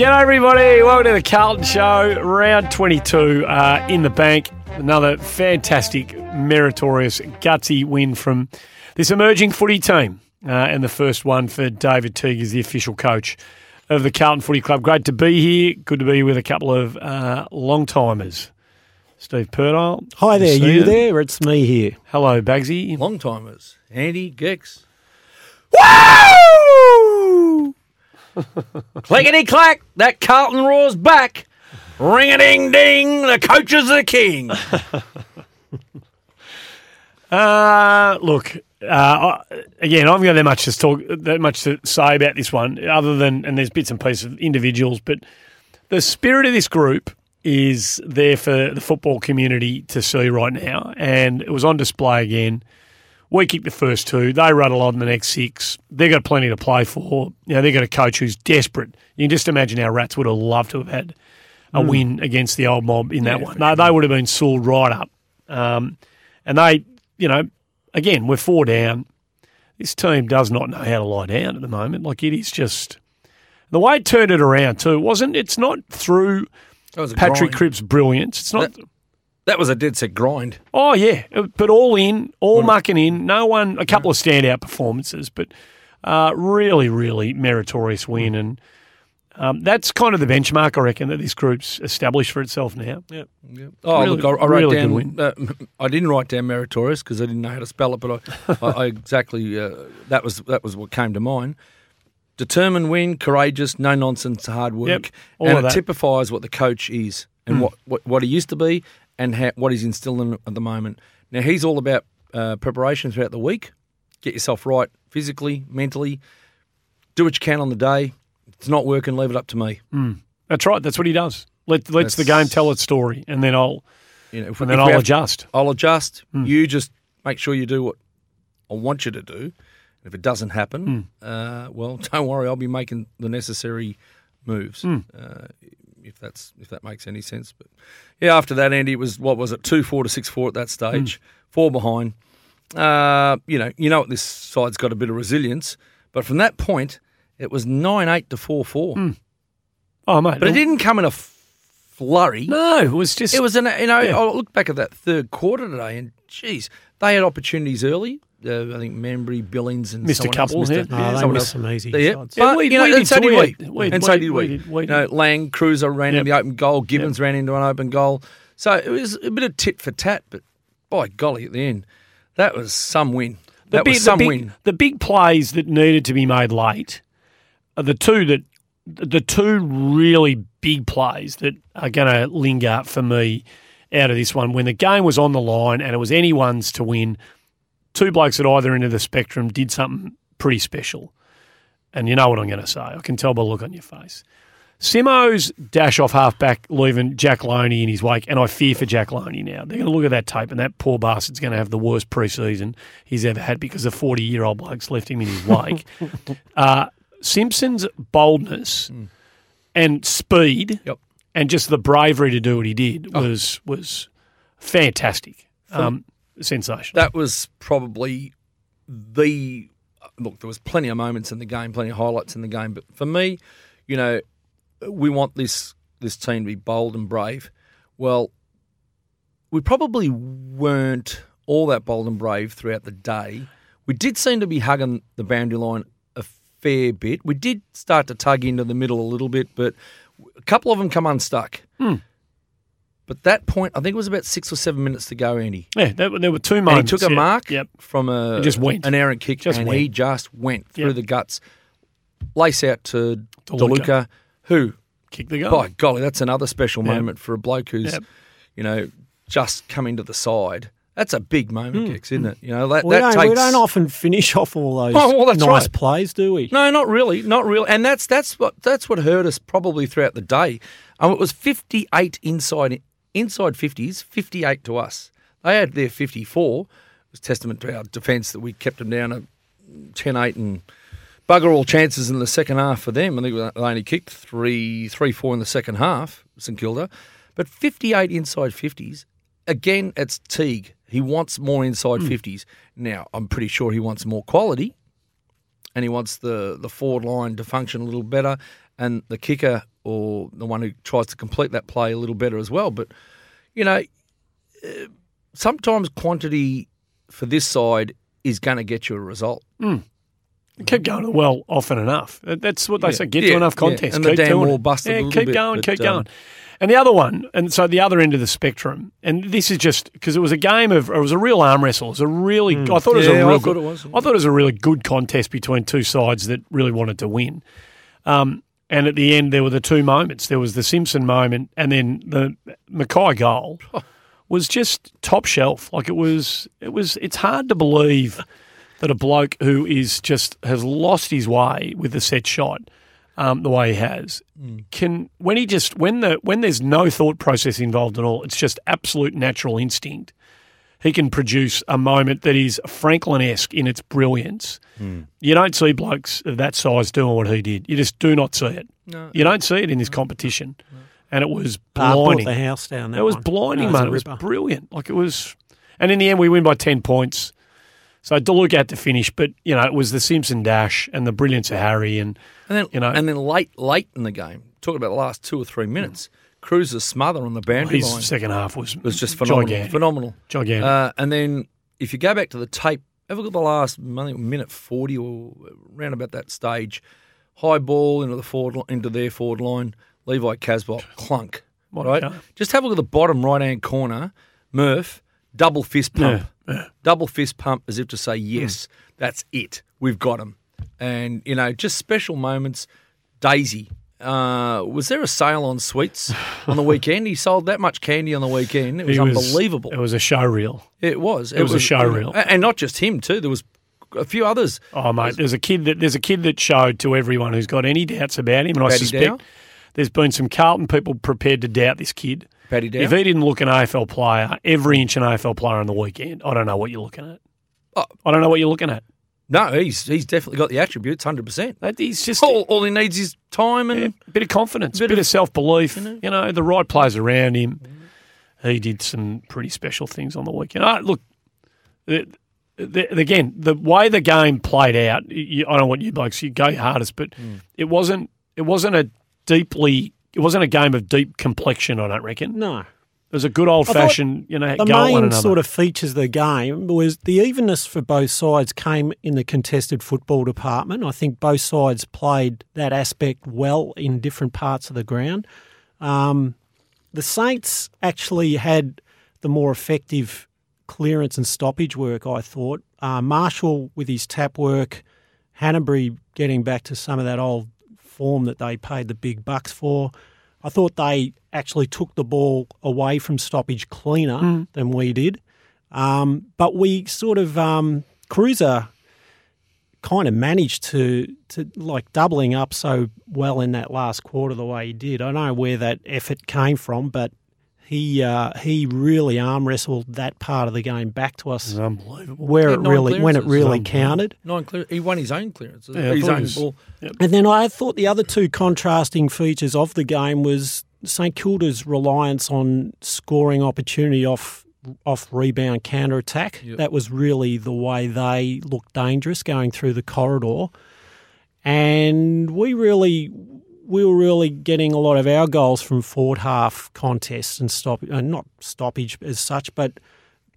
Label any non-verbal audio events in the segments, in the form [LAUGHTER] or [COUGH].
G'day, everybody. Welcome to the Carlton Show, round 22 uh, in the bank. Another fantastic, meritorious, gutsy win from this emerging footy team. Uh, and the first one for David Teague as the official coach of the Carlton Footy Club. Great to be here. Good to be with a couple of uh, long timers. Steve Purdile. Hi there, See you there? It's me here. Hello, Bagsy. Long timers. Andy, Gex. Woo! [LAUGHS] Clickety clack, that Carlton roars back. Ring a ding ding, the coach is the king. [LAUGHS] Uh, look, uh, again, I haven't got that much to talk, that much to say about this one, other than and there's bits and pieces of individuals, but the spirit of this group is there for the football community to see right now, and it was on display again. We kicked the first two. They rattle on the next six. They've got plenty to play for. You know, they've got a coach who's desperate. You can just imagine how Rats would have loved to have had a win against the old mob in that one. No, they would have been sold right up. Um, and they, you know, again, we're four down. This team does not know how to lie down at the moment. Like it is just the way it turned it around too. Wasn't it's not through That was a Patrick grind. Cripps' brilliance. It's not. That- That was a dead set grind. Oh yeah, but all in, all mucking in. No one. A couple of standout performances, but uh, really, really meritorious win, and um, that's kind of the benchmark I reckon that this group's established for itself now. Yeah. Oh, Really- look, I, I wrote really good down. win. Uh, [LAUGHS] I didn't write down meritorious because I didn't know how to spell it, but I, I, I exactly uh, that was that was what came to mind. Determined win, courageous, no nonsense, hard work, Yep, all and of it that. typifies what the coach is and what, what what he used to be and what he's instilling at the moment. Now he's all about uh, preparation throughout the week. Get yourself right physically, mentally. Do what you can on the day. If it's not working, leave it up to me. That's right. That's what he does. Let lets the game tell its story, and then I'll You know, if, and then I'll adjust. I'll adjust. Hmm. You just make sure you do what I want you to do. If it doesn't happen, uh, well, [LAUGHS] don't worry. I'll be making the necessary moves. Hmm. Uh, if that's if that makes any sense. But yeah, after that, Andy, it was what was it two four to six four at that stage, Hmm. four behind. Uh, you know, you know what this side's got a bit of resilience, but from that point, it was nine eight to four four. Oh mate, But it didn't come in a flurry. No, it was just It was an, you know, Yeah. I look back at that third quarter today, and geez, they had opportunities early. Uh, I think Membrey, Billings, and Mr. a someone else yeah. Someone else. some easy Yeah, shots. Yeah, but, we- you know, we and so did we. We- and so did we we. did- we You know. Lang, Cruiser ran Yep. in the open goal. Gibbons ran into an open goal. So it was a bit of tit for tat, but by golly, at the end, that was some win. That big, was some big, win. The big plays that needed to be made late are the two that the two really big plays that are going to linger for me out of this one. When the game was on the line and it was anyone's to win, two blokes at either end of the spectrum did something pretty special. And you know what I'm going to say. I can tell by the look on your face. Simo's dash off halfback, leaving Jack Lonie in his wake, and I fear for Jack Lonie now. They're going to look at that tape, and that poor bastard's going to have the worst preseason he's ever had because the 40 year old bloke's left him in his wake. [LAUGHS] uh, Simpson's boldness and speed, Yep. and just the bravery to do what he did was was fantastic, um, sensational. That was probably the look. There was plenty of moments in the game, plenty of highlights in the game. But for me, you know, we want this this team to be bold and brave. Well, we probably weren't all that bold and brave throughout the day. We did seem to be hugging the boundary line a fair bit. We did start to tug into the middle a little bit, but a couple of them come unstuck. Hmm. But that point, I think it was about six or seven minutes to go, Andy. yeah, there, were- there were two And he took a yeah. mark Yep. from a He just went. an errant kick, Just and went. he just went through Yep. the guts. Lace out to DeLuca. DeLuca, who, Kick the goal. by golly, that's another special Yep. moment for a bloke who's, Yep. you know, just coming to the side. That's a big moment, Gex, isn't it? You know that We, that don't, takes. we don't often finish off all those Oh, well, that's nice right. plays, do we? No, not really, not really, and that's that's what that's what hurt us probably throughout the day. Um, it was fifty eight inside inside fifties, fifty eight to us. They had their fifty four. It was testament to our defence that we kept them down at 10-8 and bugger all chances in the second half for them. I think they only kicked three three four in the second half, St Kilda, but fifty eight inside fifties. Again, it's Teague. He wants more inside hmm. fifties. Now, I'm pretty sure he wants more quality and he wants the, the forward line to function a little better and the kicker or the one who tries to complete that play a little better as well. But you know, uh, sometimes quantity for this side is going to get you a result. Keep going to the well often enough. That's what they Yeah. say. Get Yeah, to enough yeah. contests. And the keep damn wall busted a Yeah, keep bit, going, but, keep um, going. And the other one, and so the other end of the spectrum, and this is just because it was a game of, it was a real arm wrestle. It was a really, I thought it was Mm. Yeah, a I real thought good, was. I thought it was a really good contest between two sides that really wanted to win. Um, and at the end, there were the two moments. There was the Simpson moment, and then the McKay goal [LAUGHS] was just top shelf. Like it was, it was. It's hard to believe that a bloke who is just has lost his way with the set shot, um, the way he has, can when he just when the when there's no thought process involved at all, it's just absolute natural instinct. He can produce a moment that is Franklin esque in its brilliance. You don't see blokes of that size doing what he did. You just do not see it. No. You don't see it in this competition, and it was Uh, brought blinding. the house down. That It was one. blinding, That mate. a It was brilliant. Like it was, and in the end, we win by ten points. So Deluca had to finish, but you know it was the Simpson dash and the brilliance of Harry, and And then, You know. and then late, late in the game, talking about the last two or three minutes, Cruz's smother on the boundary his line second half was was just phenomenal. gigantic. Phenomenal. gigantic. Uh, and then if you go back to the tape, have a look at the last minute forty or around about that stage. High ball into the forward into their forward line. Levi Casboult clunk. What right. Just have a look at the bottom right hand corner. Murph double fist pump. Double fist pump as if to say yes, that's it. We've got him. And you know, just special moments. Daisy. Uh, was there a sale on sweets on the weekend? He sold that much candy on the weekend. It was He unbelievable. It was a show reel. It was. It was a show reel. and not just him too. There was a few others. Oh mate, there's a kid that there's a kid that showed to everyone who's got any doubts about him, and I suspect Dow? there's been some Carlton people prepared to doubt this kid. Paddy Dow. If he didn't look an AFL player, every inch an AFL player on the weekend, I don't know what you're looking at. Oh. I don't know what you're looking at. No, he's he's definitely got the attributes, hundred percent. He's just All, all he needs is time and Yeah, a bit of confidence, a Bit bit, of- of self belief. You know, the right players around him. He did some pretty special things on the weekend. Ah, look, the, the, again, the way the game played out. You, I don't want you blokes. You go your hardest, but it wasn't. It wasn't a deeply. It wasn't a game of deep complexion. I don't reckon. No. It was a good old fashioned. You know, The go at one main sort of features of the game was the evenness for both sides came in the contested football department. I think both sides played that aspect well in different parts of the ground. Um, the Saints actually had the more effective clearance and stoppage work, I thought. Uh, Marshall with his tap work, Hannebery getting back to some of that old form that they paid the big bucks for. I thought they actually took the ball away from stoppage cleaner than we did. Um, but we sort of, um, Cruiser kind of managed to, to like doubling up so well in that last quarter the way he did. I don't know where that effort came from, but he uh, he really arm wrestled that part of the game back to us It was unbelievable. where it really when it really Unbelievable. counted. nine clear. He won his own clearances. Yeah, his own he was- ball. And then I thought the other two contrasting features of the game was St Kilda's reliance on scoring opportunity off off rebound counter attack. Yep. That was really the way they looked dangerous going through the corridor. And we really we were really getting a lot of our goals from forward half contests and stop uh, not stoppage as such, but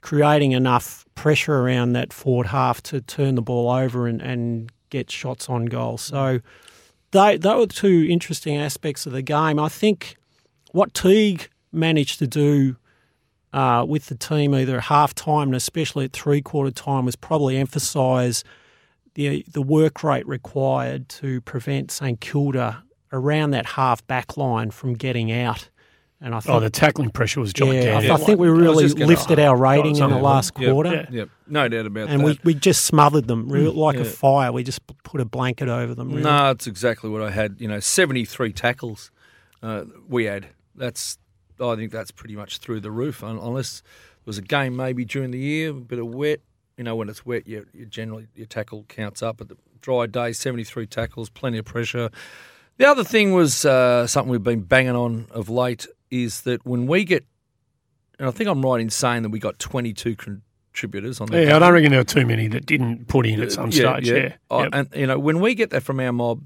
creating enough pressure around that forward half to turn the ball over and, and get shots on goal. So they, they were two interesting aspects of the game. I think what Teague managed to do uh, with the team, either at half time and especially at three quarter time, was probably emphasise the the work rate required to prevent St Kilda around that half back line from getting out. And I think Oh, the tackling pressure was yeah, I. I think we really lifted our rating in the last Yep. quarter. Yeah. Yep, no doubt about And that. And we, we just smothered them re- like a fire. We just put a blanket over them. Really. No, that's exactly what I had. You know, seventy-three tackles uh, we had. That's I think that's pretty much through the roof. Unless there was a game maybe during the year, a bit of wet. You know, when it's wet, you, you generally your tackle counts up. But the dry day, seventy-three tackles, plenty of pressure. The other thing was uh, something we've been banging on of late is that when we get, and I think I'm right in saying that we got twenty-two contributors on the Yeah, I don't reckon there were too many that didn't put in at some stage. Yeah, Oh, Yep. And you know, when we get that from our mob,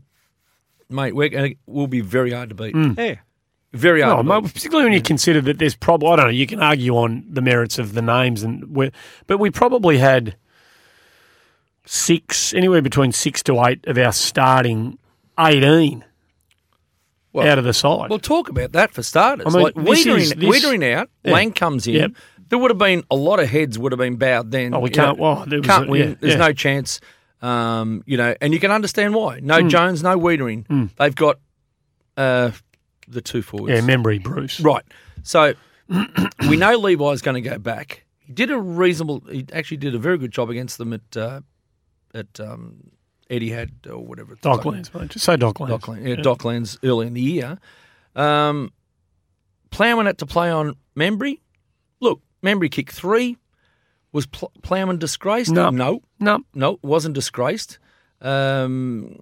mate, we're gonna, we'll be very hard to beat. Yeah. Very hard. No, mate, particularly when you consider that there's probably I don't know. You can argue on the merits of the names, and we but we probably had six, anywhere between six to eight of our starting eighteen Well- out of the side. Well, talk about that for starters. I mean, like Weitering, is- this- Weitering out, Yeah. Lang comes in. Yep. There would have been a lot of heads would have been bowed then. Oh, we know, can't- well, there was can't a- win. yeah, There's yeah. no chance. Um, you know, and you can understand why. No Hmm. Jones, no Weitering. They've got uh, the two forwards. yeah, Membrey, Bruce. Right. So we know Levi's going to go back. He did a reasonable. He actually did a very good job against them at uh, at um, Etihad or whatever. Docklands, mate. Just say Docklands. Docklands, yeah, Docklands early in the year. Um, Plowman had to play on Membrey. Look, Membrey kicked three. Was Pl- Plowman disgraced? No. no, No, no, wasn't disgraced. Um,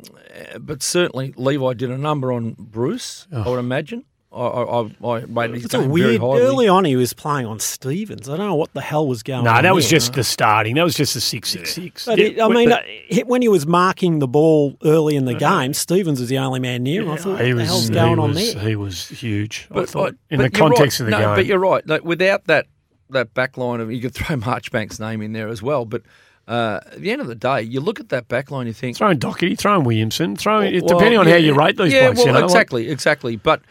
but certainly Levi did a number on Bruce. I would imagine. I, I, I, I rated his It's a game very weird. highly. Early on, he was playing on Stevens. I don't know what the hell was going on. no, on. that was there. just the starting. That was just the six six six. But it, I mean, uh, hit- when he was marking the ball early in the game, Stevens was the only man near him. I thought, what he the was, hell's he going on was- there? He was huge. I But, thought, I- in but the you're context right. of the no, game. But you're right. Like, without that that back line of you could throw [LAUGHS] Marchbank's name in there as well. But uh, at the end of the day, you look at that back line, you think throwing Docherty, throwing Williamson, throwing Well, depending on how you rate these yeah, blokes. well, you know, like- exactly, exactly. But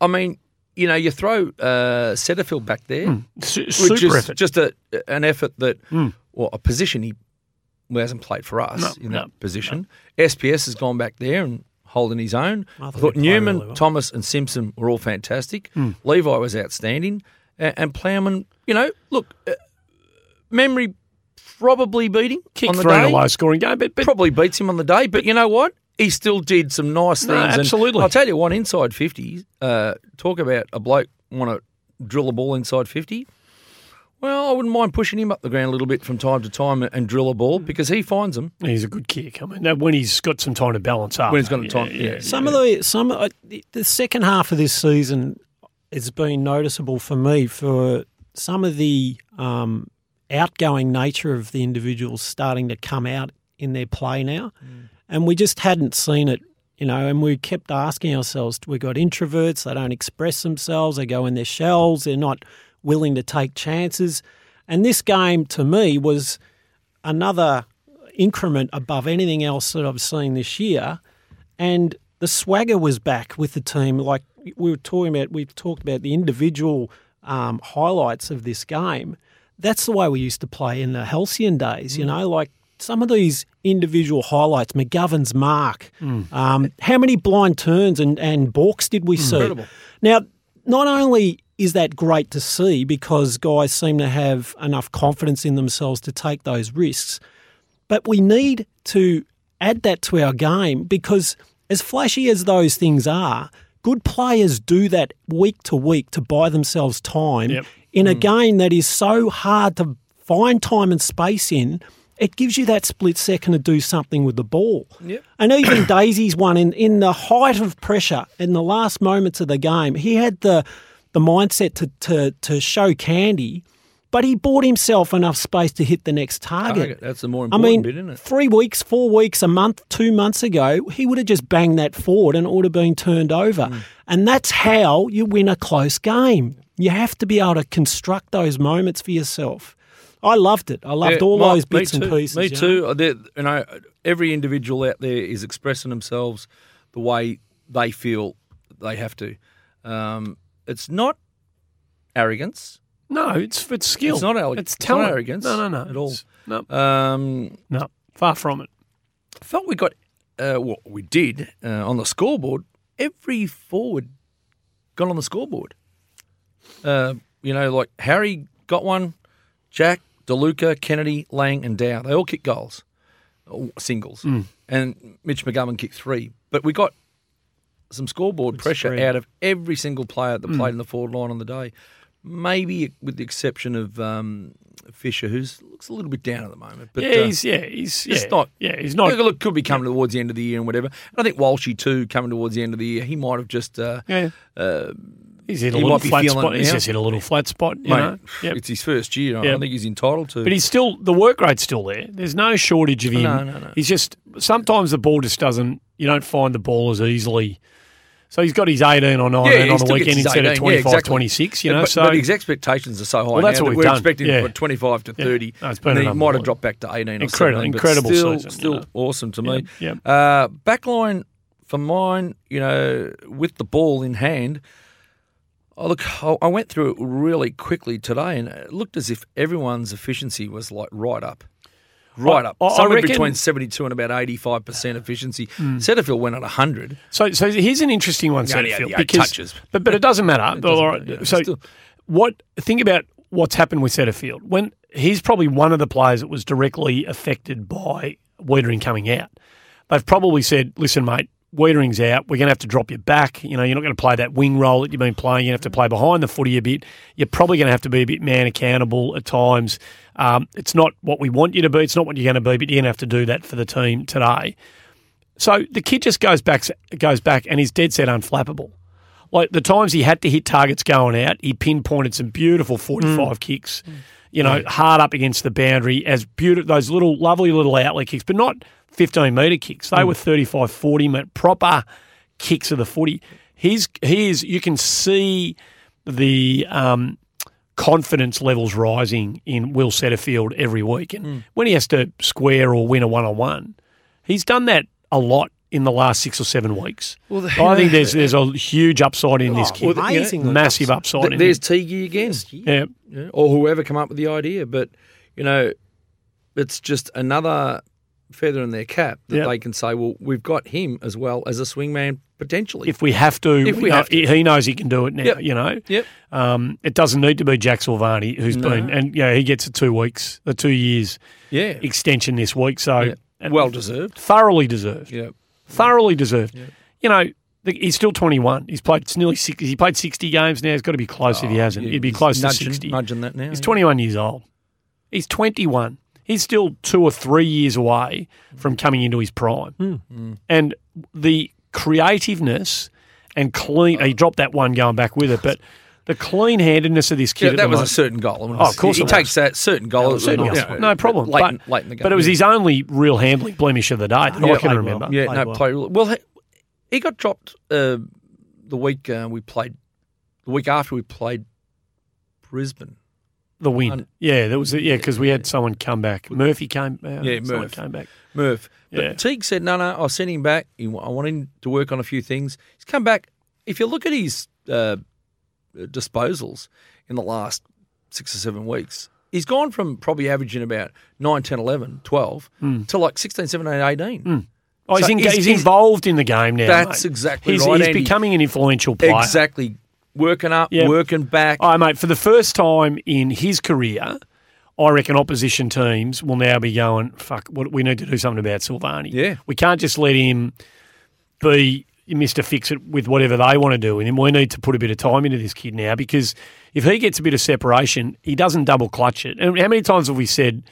I mean, you know, you throw uh, Setterfield back there, su- which super is effort. just a an effort that, or a position he well, hasn't played for us No, in that no, position. SPS has gone back there and holding his own. I I thought thought he played Newman, really well. Thomas, and Simpson were all fantastic. Levi was outstanding, and, and Plowman. You know, look, uh, Membrey probably beating kick on the through in a low scoring game, but, but probably beats him on the day. But you know what? He still did some nice No, things. and absolutely. I'll tell you what, inside 50, uh, talk about a bloke want to drill a ball inside 50. Well, I wouldn't mind pushing him up the ground a little bit from time to time and drill a ball because he finds them. he's a good kick. I mean, when he's got some time to balance up. When he's got yeah, time- yeah, yeah. Some of the some uh, the- the second half of this season has been noticeable for me for some of the um, outgoing nature of the individuals starting to come out in their play now, and we just hadn't seen it. You know, and we kept asking ourselves: we got introverts; they don't express themselves; they go in their shells; they're not willing to take chances. And this game, to me, was another increment above anything else that I've seen this year and the swagger was back with the team. Like we were talking about, we've talked about the individual um, highlights of this game. That's the way we used to play in the halcyon days. You know, like some of these individual highlights. McGovern's mark. Um, how many blind turns and and balks did we see? Incredible. Now, not only is that great to see because guys seem to have enough confidence in themselves to take those risks, but we need to add that to our game because, as flashy as those things are, good players do that week to week to buy themselves time Yep. in a game that is so hard to find time and space in. It gives you that split second to do something with the ball. Yep. And even [COUGHS] Daisy's one in, in the height of pressure, in the last moments of the game, he had the the mindset to, to, to show candy, but he bought himself enough space to hit the next target. Target. That's the more I important mean, bit, isn't it? three weeks, four weeks, a month, two months ago, he would have just banged that forward and it would have been turned over. Mm. And that's how you win a close game. You have to be able to construct those moments for yourself. I loved it. I loved Yeah, all my- those bits and pieces. Me you know. too. Uh, they're- You know, every individual out there is expressing themselves the way they feel they have to. Um, it's not arrogance. No, it's it's skill. It's not arrogance. It's It's not talent. arrogance No, no, no. at all. No, Um, no, far from it. I felt we got uh, what we did uh, on the scoreboard. Every forward got on the scoreboard. Uh, you know, like Harry got one, Jack, DeLuca, Kennedy, Lang, and Dow. They all kicked goals, all singles, and Mitch McGovern kicked three. But we got some scoreboard pressure spread. out of every single player that played in the forward line on the day. Maybe with the exception of um, Fisher, who looks a little bit down at the moment. But yeah, uh, he's yeah, he's yeah, not- Yeah, he's not. Look, could be coming towards the end of the year and whatever. And I think Walshy too, coming towards the end of the year, he might have just uh, Yeah, uh, He's hit a He little flat spot. He's now. just hit a little flat spot. You Mate, know? Yep. it's his first year. I Yep. think he's entitled to. But he's still the work rate's still there. There's no shortage of him. No, no, no. He's just sometimes the ball just doesn't. You don't find the ball as easily. So he's got his 18 or 19 he on the weekend instead 18. of Yeah, 25, exactly. 26. You know, but, so but his expectations are so high. Well, that's now what that we've we're done. expecting Yeah. for 25 to Yeah. 30. No, it's been and an he might have dropped back to 18 Incredible- 17, but incredible still, season, Still you know. awesome to me. Yeah, Uh, backline for mine, you know, with the ball in hand. Oh, look, I I went through it really quickly today, and it looked as if everyone's efficiency was like right up. Right I- up. I- I Somewhere reckon- between 72 and about 85% efficiency. Hmm. Setterfield went at 100. So, so here's an interesting one, Setterfield, because touches. but but it doesn't matter. It doesn't All right, matter, yeah. So, Still- what think about what's happened with Setterfield when he's probably one of the players that was directly affected by Weitering coming out. They've probably said, "Listen, mate, Weitering's out. We're going to have to drop you back. You know, you're not going to play that wing role that you've been playing. You have to play behind the footy a bit. You're probably going to have to be a bit man accountable at times. Um, it's not what we want you to be. It's not what you're going to be, but you're going to have to do that for the team today." So the kid just goes back, goes back, and he's dead set unflappable. Like the times he had to hit targets going out, he pinpointed some beautiful forty-five Mm. kicks. You know, hard up against the boundary, as beautiful those little lovely little outlet kicks, but not fifteen metre kicks. Mm. They were 35, 40 metre proper kicks of the footy. He's he is. You can see the um, confidence levels rising in Will Setterfield every week, and Mm. when he has to square or win a one-on-one, he's done that a lot in the last six or seven weeks. Well, the- I think there's there's a huge upside in this Oh, kid. well, amazingly massive upside. upside. Th- in there's him. Teague again. yeah. Yeah, or whoever come up with the idea. But you know, it's just another feather in their cap that Yep. they can say, well, we've got him as well as a swingman potentially. If we have to, If we know, have to. he knows he can do it now. Yep. You know, yep. um, it doesn't need to be Jack Silvagni who's No. been and yeah, he gets a two weeks, a two years Yeah. extension this week. So and Well deserved. thoroughly deserved. Yeah. thoroughly deserved. You know, he's still 21. He's played it's nearly 60. He played 60 games now. He's got to be close if he hasn't. Oh, Yeah, He'd be close nudging, to 60. Nudging that now. He's yeah. 21 years old. He's 21. He's still two or three years away from coming into his prime. Hmm. And the creativeness and clean, he dropped that one going back with it, but the clean handedness of this kid Yeah, that was a certain goal. Oh, of course he takes that certain goal. Certain you goals. know, no problem. Late, but, in- late in the game. but it was his only real handling blemish of the day that Yeah, I can remember. well. Yeah, played no, well. played well. He got dropped uh, the week uh, we played. The week after we played Brisbane. The win. Un- yeah, that was it. Yeah, because we had someone come back. Murphy came. Uh, Yeah, Murph. came back. Murph. But Yeah. Teague said, no, no, I'll send him back. I want him to work on a few things. He's come back. If you look at his uh, disposals in the last six or seven weeks, he's gone from probably averaging about 9, 10, 11, 12 to like 16, 17, 18. Oh, he's, So in, he's- he's, he's- involved in the game now. That's mate. exactly he's, right, He's Andy. becoming an influential player. Exactly. Working up, Yeah. working back. Oh, mate, for the first time in his career, I reckon opposition teams will now be going, fuck, what, we need to do something about Silvagni. Yeah. We can't just let him be Mr. Fix It with whatever they want to do with him. We need to put a bit of time into this kid now because if he gets a bit of separation, he doesn't double clutch it. And how many times have we said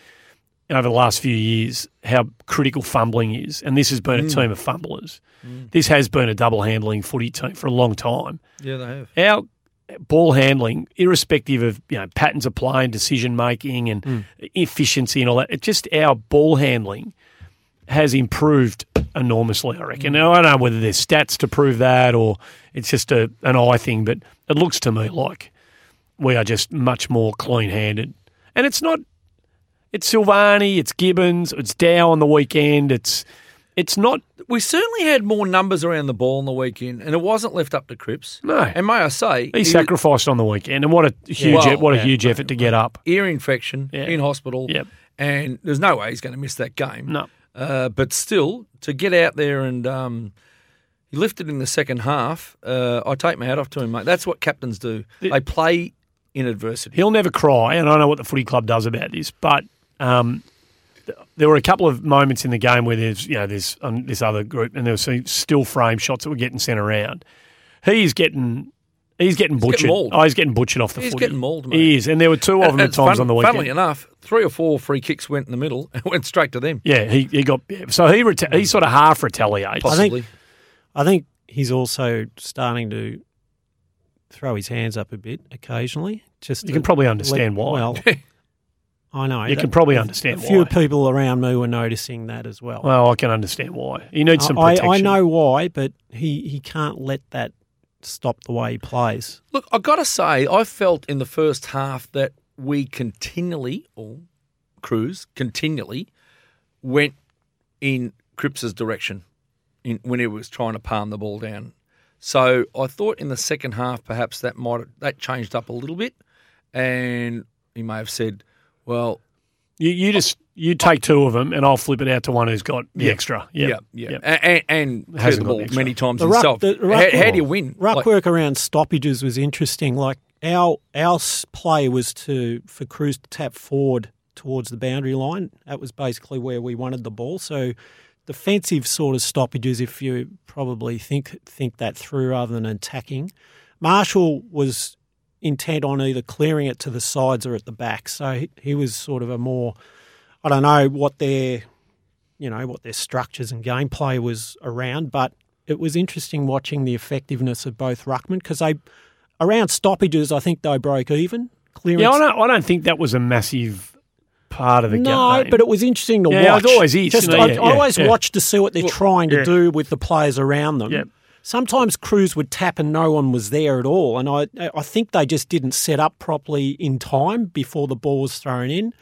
over the last few years how critical fumbling is? And this has been a mm. team of fumblers. Mm. This has been a double handling footy team for a long time yeah, they have. our ball handling, irrespective of you know patterns of play and decision making and mm. efficiency and all that, it just our ball handling has improved enormously. I reckon. Now I don't know whether there's stats to prove that or it's just a, an eye thing, but it looks to me like we are just much more clean handed, and it's not. It's Silvagni, it's Gibbons, it's Dow on the weekend. It's it's not We certainly had more numbers around the ball on the weekend, and it wasn't left up to Cripps. No. And may I say, he sacrificed on the weekend, and what a huge Well, what a yeah. huge effort to get up. ear infection Yeah. in hospital. Yep. And there's no way he's going to miss that game. No. Uh, but still, to get out there and um, he lifted in the second half, uh, I take my hat off to him, mate. That's what captains do. They play in adversity. He'll never cry, and I know what the footy club does about this, but um, there were a couple of moments in the game where there's you know there's um, this other group, and there were some still frame shots that were getting sent around. He's getting. He's getting butchered. mauled. oh, he's getting butchered off the He's footy. getting mauled, mate. He is, and there were two of them at times fun- on the weekend. Funnily enough, three or four free kicks went in the middle [LAUGHS] and went straight to them. yeah, he, he got so he reta- he sort of half retaliates. I think- I think he's also starting to throw his hands up a bit occasionally. Just You can probably understand let- why. Well, [LAUGHS] I know You that- can probably understand A few why. people around me were noticing that as well. Well, I can understand why. He needs some I, protection. I know why, but he, he can't let that stop the way he plays. Look, I got to say, I felt in the first half that we continually, or Cruz continually, went in Cripps's direction in, when he was trying to palm the ball down. So I thought in the second half, perhaps that might that changed up a little bit, and he may have said, "Well, You, you just you take two of them, and I'll flip it out to one who's got the Yeah. extra. yeah, Yep. yeah, Yep. and, and, and Hasn't the ball the many times The ruck- himself. the how, ruck- how do you win? Ruck Like- work around stoppages was interesting. Like our our play was to for Cruz to tap forward towards the boundary line. That was basically where we wanted the ball. So defensive sort of stoppages, if you probably think think that through rather than attacking. Marshall was intent on either clearing it to the sides or at the back. So he, he was sort of a more I don't know what their you know what their structures and gameplay was around, but it was interesting watching the effectiveness of both ruckman because they around stoppages. I think they broke even. Clearance, Yeah, I don't, I don't think that was a massive part of the game. no, game. but it was interesting to Yeah, watch. it always is, Just, you know, I, yeah, I always yeah. watch to see what they're trying to do with the players around them. Sometimes crews would tap and no one was there at all, and I I think they just didn't set up properly in time before the ball was thrown in.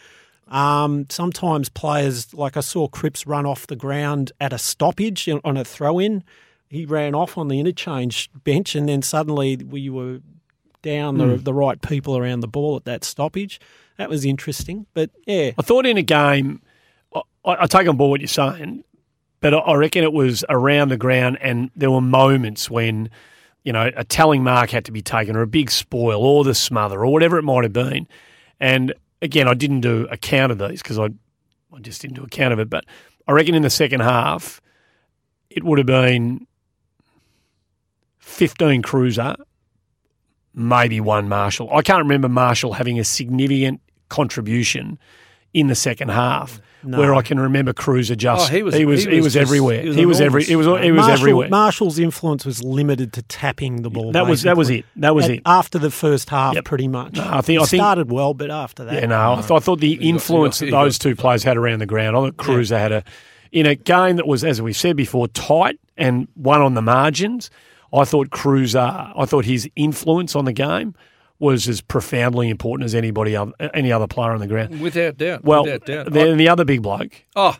Um, sometimes players, like I saw Cripps run off the ground at a stoppage on a throw in. He ran off on the interchange bench, and then suddenly we were down Hmm. the, the right people around the ball at that stoppage. That was interesting. But yeah, I thought in a game, I, I take on board what you're saying, but I, reckon it was around the ground, and there were moments when, you know, a telling mark had to be taken, or a big spoil, or the smother, or whatever it might have been. And again, I didn't do a count of these because I, I just didn't do a count of it. But I reckon in the second half, it would have been 15 Cruiser, maybe one Marshall. I can't remember Marshall having a significant contribution in the second half. No. Where I can remember Cruiser just Oh, he was- he was he he was was, just- everywhere. he was He was every he was he was Marshall, everywhere. Marshall's influence was limited to tapping the ball. that was that was it. That was At- it. After the first half, Yep. pretty much. No, I think- He I think- started well, but after that, Yeah, no, I, th- I thought the influence that got- those two players had around the ground. I thought Cruiser had a in a game that was, as we said before, tight and one on the margins. I thought Cruiser, I thought his influence on the game was as profoundly important as anybody other, any other player on the ground. without doubt. Well, without doubt. then the other big bloke, oh,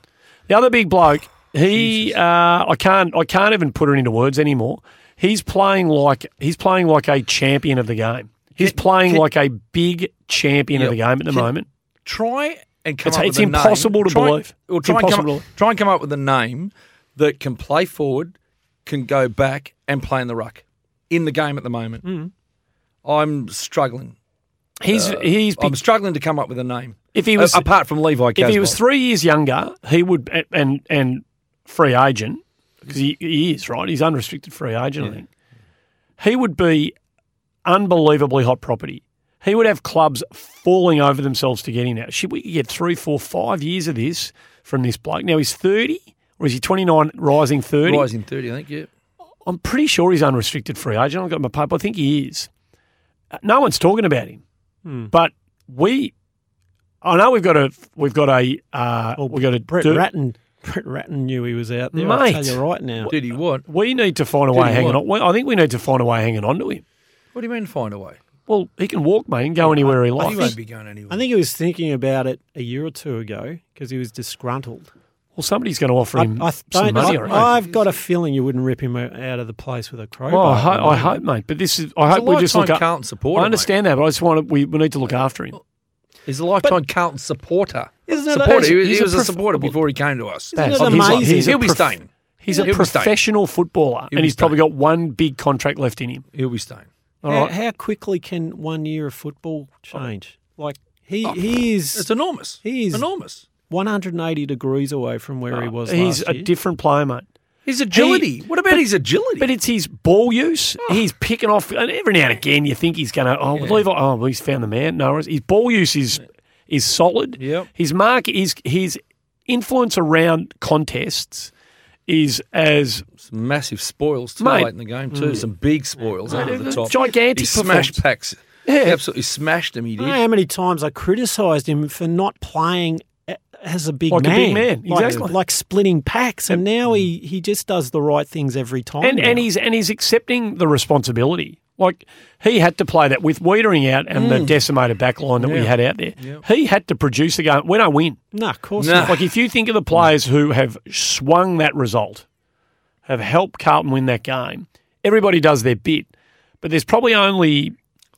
the other big bloke, he, uh, I can't, I can't even put it into words anymore. He's playing like he's playing like a champion of the game. He's Can- playing can- like a big champion of the game at the moment. try and come It's- up it's with a impossible name. to try, believe. It's try, and come try and come up with a name that can play forward, can go back and play in the ruck in the game at the moment. Mm. I'm struggling. He's uh, he's I'm struggling to come up with a name. if he was A- apart from Levi if he was three years younger, he would and and free agent because he, he is right. He's unrestricted free agent. I think he would be unbelievably hot property. He would have clubs falling over themselves to get him out. Should we get three, four, five years of this from this bloke? Now he's thirty, or is he twenty nine, rising thirty? Rising 30, I think, yeah. I'm pretty sure he's unrestricted free agent. I've got my paper. I think he is. No one's talking about him, Hmm. but we. I know we've got a we've got a uh, Well, we've got a Brett do- Ratten, Brett Ratten knew he was out there. I'll tell Mate. you right now. Did he what? We need to find a way hanging what? on. I think we need to find a way hanging on to him. What do you mean find a way? Well, he can walk, mate, and go anywhere he He likes. won't be going anywhere. I think he was thinking about it a year or two ago because he was disgruntled. Well, somebody's going to offer him I some don't. money. I, I reckon. I've got a feeling you wouldn't rip him out of the place with a crowbar. well, I, ho- I hope, mate. But this is. I He's hope we just look lifetime up. Carlton supporter. I understand that, but I just want to. We, we need to look after him. He's a lifetime Carlton supporter. Isn't it supporter. a- He, he's he was a prof- supporter before he came to us. Isn't it He's like- amazing? he's a He'll be staying. He's a He'll be staying. professional footballer, and be he's probably got one big contract left in him. He'll be staying. All How, right. how quickly can one year of football change? Like he oh, he is. It's enormous. He is- enormous. 180 degrees away from where he oh, was. He's last a year. different player, mate. His agility. what about but- his agility? But it's his ball use. Oh. He's picking off, and every now and again you think he's going to. Oh, Levi. Oh, he's found the man. No, his ball use is is solid. Yep. His mark is his influence around contests is as Some massive spoils too Mate. late in the game too. Mm. Some big spoils over the top. gigantic He smashed packs. Yeah. He absolutely smashed him. He I don't did. know how many times I criticised him for not playing a- as a big Like a man, big man, like, exactly. like splitting packs, and now he, he just does the right things every time. and, and he's and he's accepting the responsibility. Like he had to play that with Weitering out and the mm. decimated back line that we had out there. He had to produce the game. We don't win. no, of course No. not. Like if you think of the players who have swung that result, have helped Carlton win that game, everybody does their bit. But there's probably only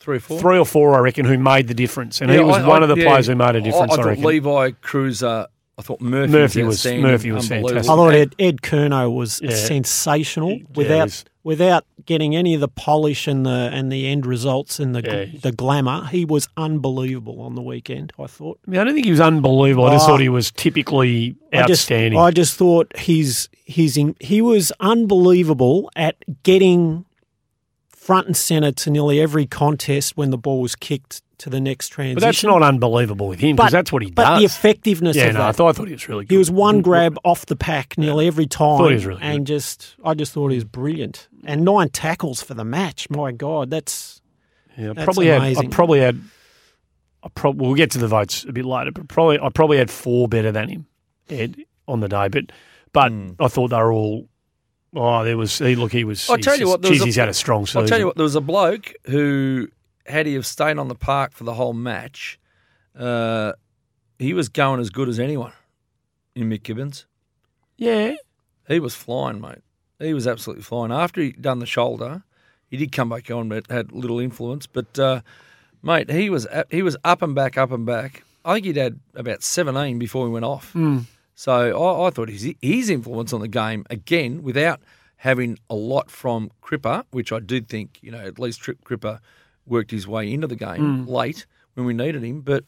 Three or four. three or four, I reckon, who made the difference. And he was I- one I- of the yeah. players who made a difference, I, I, I thought reckon. Levi Cruiser. I thought Murphy, Murphy was was- Murphy was fantastic. I thought Ed, Ed Curnow was Yeah. sensational without he's- without getting any of the polish and the and the end results and the Yeah. the glamour. He was unbelievable on the weekend. I thought. I, mean, I don't think he was unbelievable. I just Oh. thought he was typically I just, outstanding. I just thought he's he's in, he was unbelievable at getting front and centre to nearly every contest when the ball was kicked to the next transition. but that's not unbelievable with him because that's what he But does. the effectiveness yeah, of no, I thought, I thought he was really good. He was one grab off the pack nearly every time. Thought he was really and just I just thought he was brilliant. And nine tackles for the match. My God, that's Yeah, I That's probably had. I probably probably had. I prob- we'll get to the votes a bit later, but probably I probably had four better than him, Ed, on the day. But but hmm. I thought they were all. Oh, there was. He look, he was. I'll tell you what, there was geez, a- he's had a strong season. I'll tell you what, there was a bloke who, had he have stayed on the park for the whole match, uh, he was going as good as anyone in Mick Gibbons. Yeah, He was flying, mate. He was absolutely flying. After he done the shoulder, he did come back on, but had little influence. But uh, mate, he was he was up and back, up and back. I think he'd had about seventeen before he went off. Hmm. So I, I thought his his influence on the game again, without having a lot from Cripper, which I did think you know at least Trip Cripper worked his way into the game Hmm. late when we needed him, but.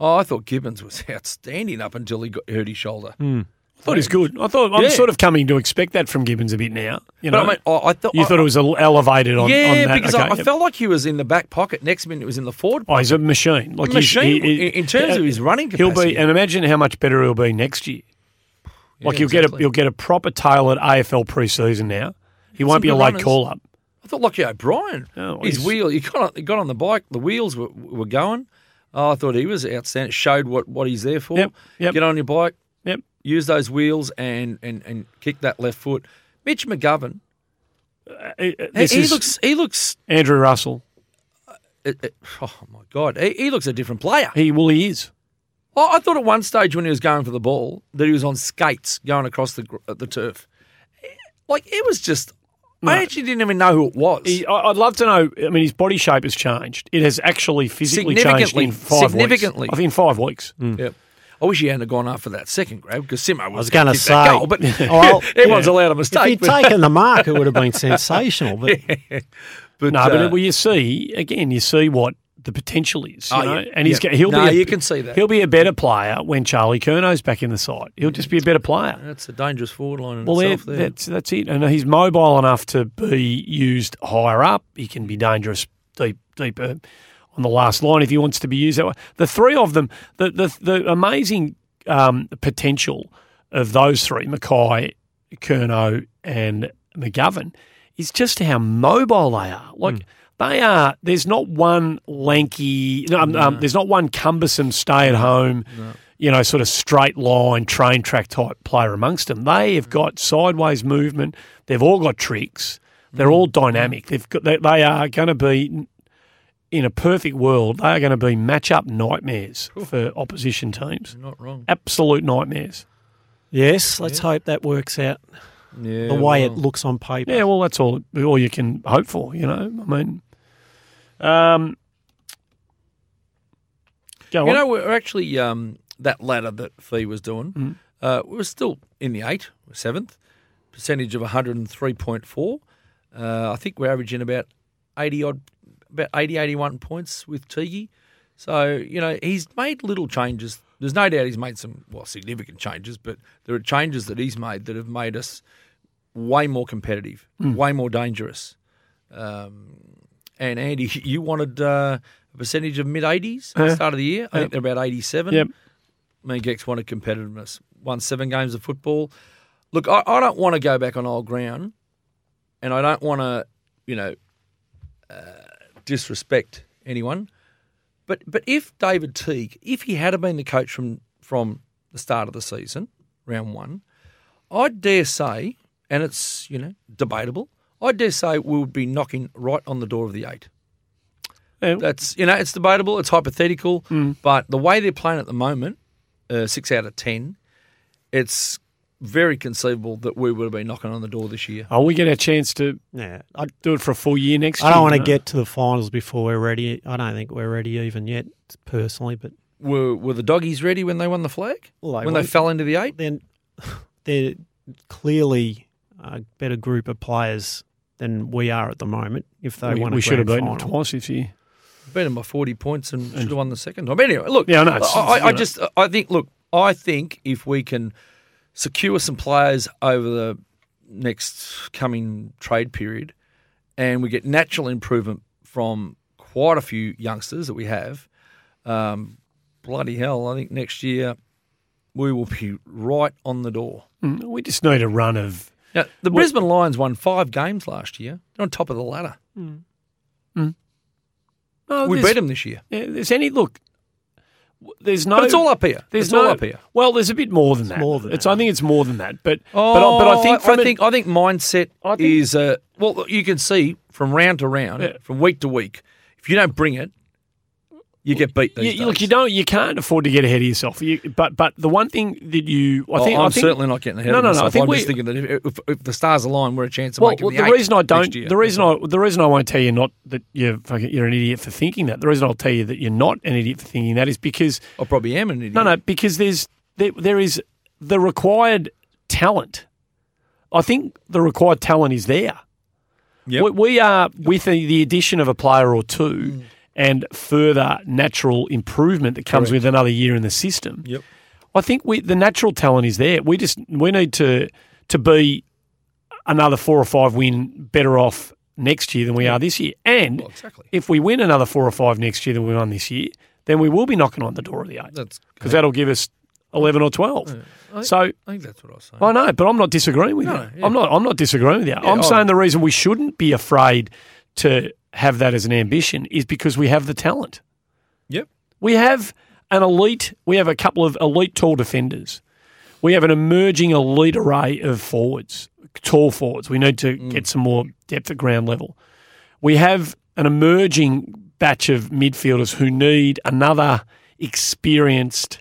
Oh, I thought Gibbons was [LAUGHS] outstanding up until he got hurt his shoulder. I thought he's good. I thought I'm Yeah. sort of coming to expect that from Gibbons a bit now. You know, But I mean, I, I thought you I- thought it was elevated on, yeah, on that. because okay, I, I yep. felt like he was in the back pocket. Next minute, it was in the forward. Oh, he's a machine. Like he's- machine in, in terms of his uh, running He'll capacity. be, and imagine how much better he'll be next year. Like Yeah, you'll get a exactly. you'll get a proper tailored AFL preseason now. He won't be a good late runners. call up. I thought Lochie O'Brien. Oh, his he's- wheel. He got on, he got on the bike. The wheels were, were going. Oh, I thought he was outstanding. Showed what, what he's there for. Yep, yep. Get on your bike. Use those wheels and, and, and kick that left foot. Mitch McGovern. Uh, He, he looks. He looks. Andrew Russell. uh, uh, oh my god. He, he looks a different player. He well, he is. Oh, I thought at one stage when he was going for the ball that he was on skates going across the uh, the turf. Like it was just. I actually didn't even know who it was. He, I- I'd love to know. I mean, his body shape has changed. It has actually physically changed Significantly. in five Significantly. weeks. Think in five weeks. Yep. I wish he hadn't gone after that second grab because Simo was, was kick that say- goal, but [LAUGHS] [LAUGHS] Well, [LAUGHS] everyone's allowed a mistake. if he'd but- taken the mark, it would have been sensational. But but, No, but uh, well, you see again, you see what the potential is. You Oh, know? yeah. and he's yeah. he'll No, be. A, you can see that. He'll be a better player when Charlie Curnow's back in the side. He'll just be a better player. that's a dangerous forward line in Well, there, itself. There. that's that's it. And he's mobile enough to be used higher up. He can be dangerous deep deeper on the last line if he wants to be used that way. The three of them, the the, the amazing um, potential of those three, McKay, Curnow, and McGovern, is just how mobile they are. Like. They are. There's not one lanky. No, um, um, there's not one cumbersome stay at home you know, sort of straight line, train track type player amongst them. They have got sideways movement. They've all got tricks. They're all dynamic. They've got, they, they are going to be, in a perfect world, they are going to be match up nightmares for opposition teams. Not wrong. Absolute nightmares. yes, let's hope that works out Yeah, the way it looks on paper. Yeah, well, that's all all you can hope for. You know, I mean, um, go You on. know, we're actually um, that ladder that Fee was doing. Mm-hmm. Uh, we were still in the eight, seventh percentage of one hundred and three point four. Uh, I think we're averaging about eighty odd, about 80, 81 points with Tigi. So you know he's made little changes. There's no doubt he's made some well significant changes, but there are changes that he's made that have made us way more competitive, Hmm. way more dangerous. Um, and Andy, [LAUGHS] you wanted uh, a percentage of mid 80s at the start of the year. I think they're about 87. Yep. Me and Gex wanted competitiveness. Won seven games of football. look, I, I don't want to go back on old ground, and I don't want to, you know, uh, disrespect anyone. But but if David Teague, if he had been the coach from from the start of the season, round one, I dare say, and it's you know debatable, I dare say we would be knocking right on the door of the eight. Yeah. That's you know it's debatable, it's hypothetical, but the way they're playing at the moment, uh, six out of ten, it's very conceivable that we would have been knocking on the door this year. Oh, we get a chance to Yeah, I'd do it for a full year next I year. I don't want to you get to the finals before we're ready. I don't think we're ready even yet, personally. But Were were the doggies ready when they won the flag? Well, they when they fell into the eight? then they're clearly a better group of players than we are at the moment. If they we, won, a we should have grand beaten them twice this year. beat them by 40 points and should have won the second time. Anyway, look, Yeah, I know, I, I, I just, I think, look, I think if we can secure some players over the next coming trade period and we get natural improvement from quite a few youngsters that we have, um, bloody hell, I think next year we will be right on the door. Mm, We just need a run of. Now, the Brisbane Lions won five games last year. They're on top of the ladder. No, we beat them this year. yeah, There's any look. There's no. But it's all up here. There's it's no, all up here. Well, there's a bit more than that. more than it's. that. I think it's more than that. But Oh, but I- but I think I an- think I think mindset I think- is uh, well you can see from round to round, Yeah. from week to week. If you don't bring it, you get beat. These you, look, you don't, you can't afford to get ahead of yourself. You, but but the one thing that you, I Oh, think, I'm I think, certainly not getting ahead No, of no, no, myself. I think I'm we- just thinking that if, if, if the stars align, we're a chance of Well, making well, the, the reason I don't, the reason I, the reason I won't tell you not that you're fucking, you're an idiot for thinking that. The reason I'll tell you that you're not an idiot for thinking that is because I probably am an idiot. no, no, because there's there, there is the required talent. I think the required talent is there. Yep. We, we are with the, the addition of a player or two mm. And further natural improvement that comes Correct. with another year in the system. Yep. I think we the natural talent is there. We just we need to to be another four or five win better off next year than we are this year. And Well, exactly. if we win another four or five next year than we won this year, then we will be knocking on the door of the eight because that'll give us eleven or twelve. So I think that's what I was saying. I know, but I'm not disagreeing with No, you. yeah. I'm not. I'm not disagreeing with you. I'm I- saying the reason we shouldn't be afraid to have that as an ambition is because we have the talent. Yep. We have an elite. We have a couple of elite tall defenders. We have an emerging elite array of forwards, tall forwards. We need to mm. get some more depth at ground level. We have an emerging batch of midfielders who need another experienced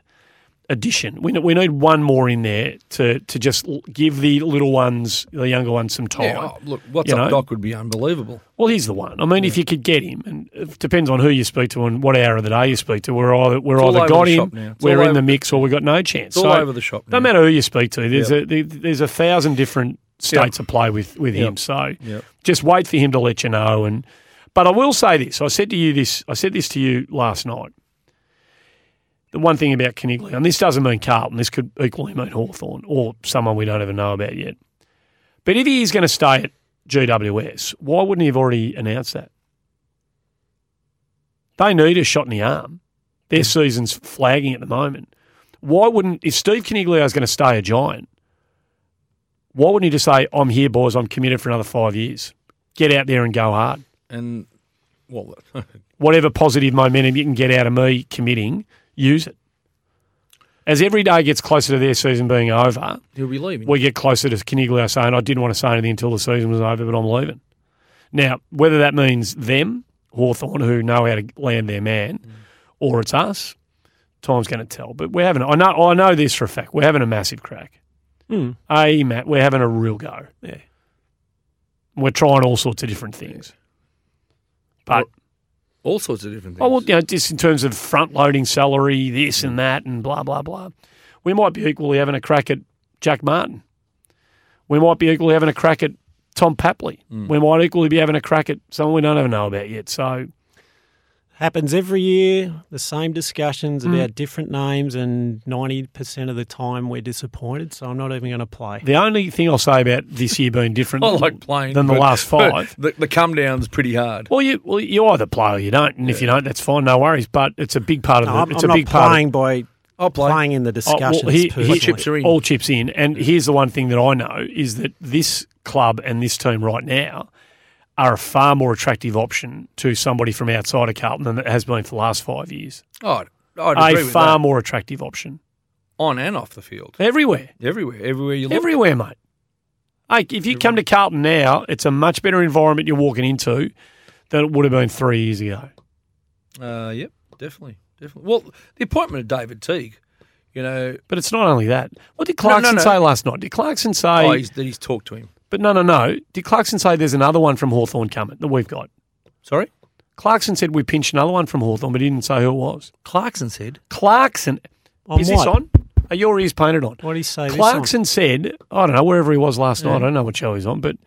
addition. We, we need one more in there to, to just give the little ones, the younger ones, some time. Yeah, oh, look, what's You up, know? Doc, would be unbelievable. Well, he's the one. I mean, if you could get him, and it depends on who you speak to and what hour of the day you speak to. We're either we're either got him, shop now. It's we're in over- the mix, or we've got no chance. All So, over the shop. No matter who you speak to, there's a there's a thousand different states of play with with him. So Yep. just wait for him to let you know. And but I will say this: I said to you this. I said this to you last night. The one thing about Coniglio, and this doesn't mean Carlton. This could equally mean Hawthorn or someone we don't even know about yet. But if he is going to stay at GWS, why wouldn't he have already announced that? They need a shot in the arm. Their season's flagging at the moment. Why wouldn't if Steve Coniglio is going to stay a giant? Why wouldn't he just say, "I'm here, boys. I'm committed for another five years. Get out there and go hard. And, well, [LAUGHS] Whatever positive momentum you can get out of me committing, use it." As every day gets closer to their season being over, he'll be leaving. we get closer to Coniglio saying, I didn't want to say anything until the season was over, but I'm leaving. Now, whether that means them, Hawthorn, who know how to land their man, or it's us, time's going to tell. But we're having, I know, I know this for a fact, we're having a massive crack. Hmm. Hey, Matt, we're having a real go. Yeah. We're trying all sorts of different things. But, All sorts of different things. oh, well, you know, just in terms of front loading salary, this and that, and blah, blah, blah. We might be equally having a crack at Jack Martin. We might be equally having a crack at Tom Papley. Mm. We might equally be having a crack at someone we don't even know about yet. So, Happens every year, the same discussions Mm. about different names, and 90% of the time we're disappointed, so I'm not even going to play. the only thing I'll say about this year being different [LAUGHS] I like playing. than the last [LAUGHS] five. The, the come down's pretty hard. Well, you well you either play or you don't, and if you don't, that's fine, no worries. But it's a big part of No, the. I'm, it's I'm a not big part. Of, playing by I'll play. playing in the Oh, well, he- he- chips are in. all chips in. And here's the one thing that I know is that this club and this team right now are a far more attractive option to somebody from outside of Carlton than it has been for the last five years. I'd, I'd A with far that. more attractive option. on and off the field, Everywhere. everywhere, everywhere you look. Everywhere, mate. Hey, if you come to Carlton now, it's a much better environment you're walking into than it would have been three years ago. Uh, yep, definitely, definitely. Well, the appointment of David Teague, you know, But it's not only that. What did No, no, Clarkson no. say last night? Did Clarkson say, oh, he's, that he's talked to him. But no, no, no. Did Clarkson say there's another one from Hawthorn coming that we've got? Sorry, Clarkson said we pinched another one from Hawthorn, but he didn't say who it was. Clarkson said. Clarkson. On is this what? on? Are your ears painted on? What did he say? this Clarkson said, I don't know, wherever he was last night, I don't know what show he's on, but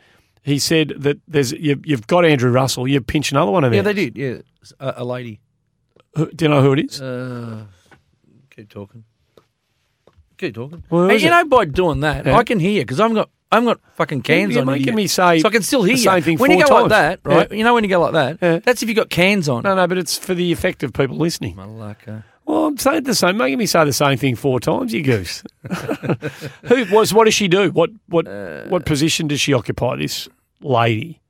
he said that there's you, you've got Andrew Russell, you pinch another one of them. Yeah, they did. Yeah, a, a lady. Do you know who it is? Uh, keep talking. Keep talking. Hey, is you it? know, by doing that, Yeah. I can hear because I've got I've got fucking cans You're on making here. me say so I can still hear the you. same thing when you four go like that, right? right? You know, when you go like that, Yeah. that's if you have got cans on. No, no, but it's for the effect of people listening. Malaka. Well, I'm saying the same, making me say the same thing four times, you goose. [LAUGHS] who was? What does she do? What what what position does she occupy? This lady.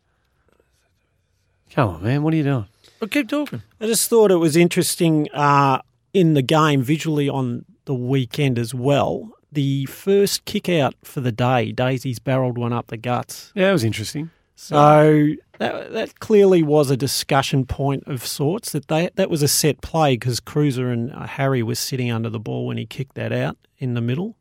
Come on, man. What are you doing? Well, keep talking. I just thought it was interesting uh, in the game visually on the weekend as well. The first kick out for the day, Daisy's barreled one up the guts. Yeah, it was interesting. So that, that clearly was a discussion point of sorts. That they that was a set play because Cruiser and uh, Harry was sitting under the ball when he kicked that out in the middle.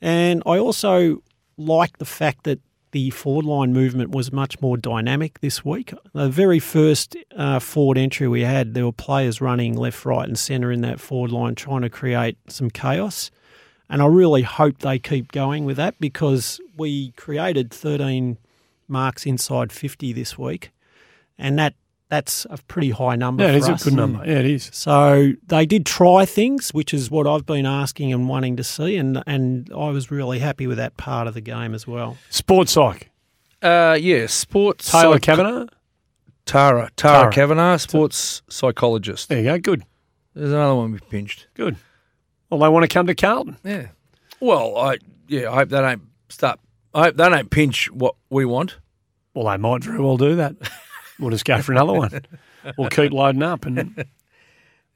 And I also like the fact that the forward line movement was much more dynamic this week. The very first uh, forward entry we had, there were players running left, right, and centre in that forward line trying to create some chaos. And I really hope they keep going with that because we created 13 marks inside 50 this week. And that that's a pretty high number Yeah, it is a good number. Yeah, it is. So they did try things, which is what I've been asking and wanting to see, and and I was really happy with that part of the game as well. Sports psych. Uh, yeah, sports. Taylor psych- Kavanagh. Tara. Tara, Tara. Kavanagh, sports psychologist. There you go. Good. There's another one we pinched. Good. Well, they want to come to Carlton. Yeah. Well, I yeah, I hope they don't start. I hope they don't pinch what we want. Well, they might very well do that. We'll just go for another one. We'll keep loading up and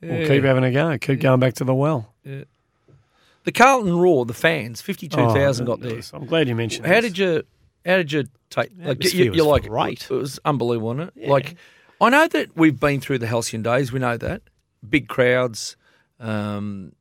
we'll keep having a go. Keep going back to the well. The Carlton Roar, the fans, fifty-two thousand Oh, got there. I'm glad you mentioned it. How this. did you? How did you take? Like you, you're like great. It was unbelievable, wasn't it? Like I know that we've been through the halcyon days. We know that big crowds, um,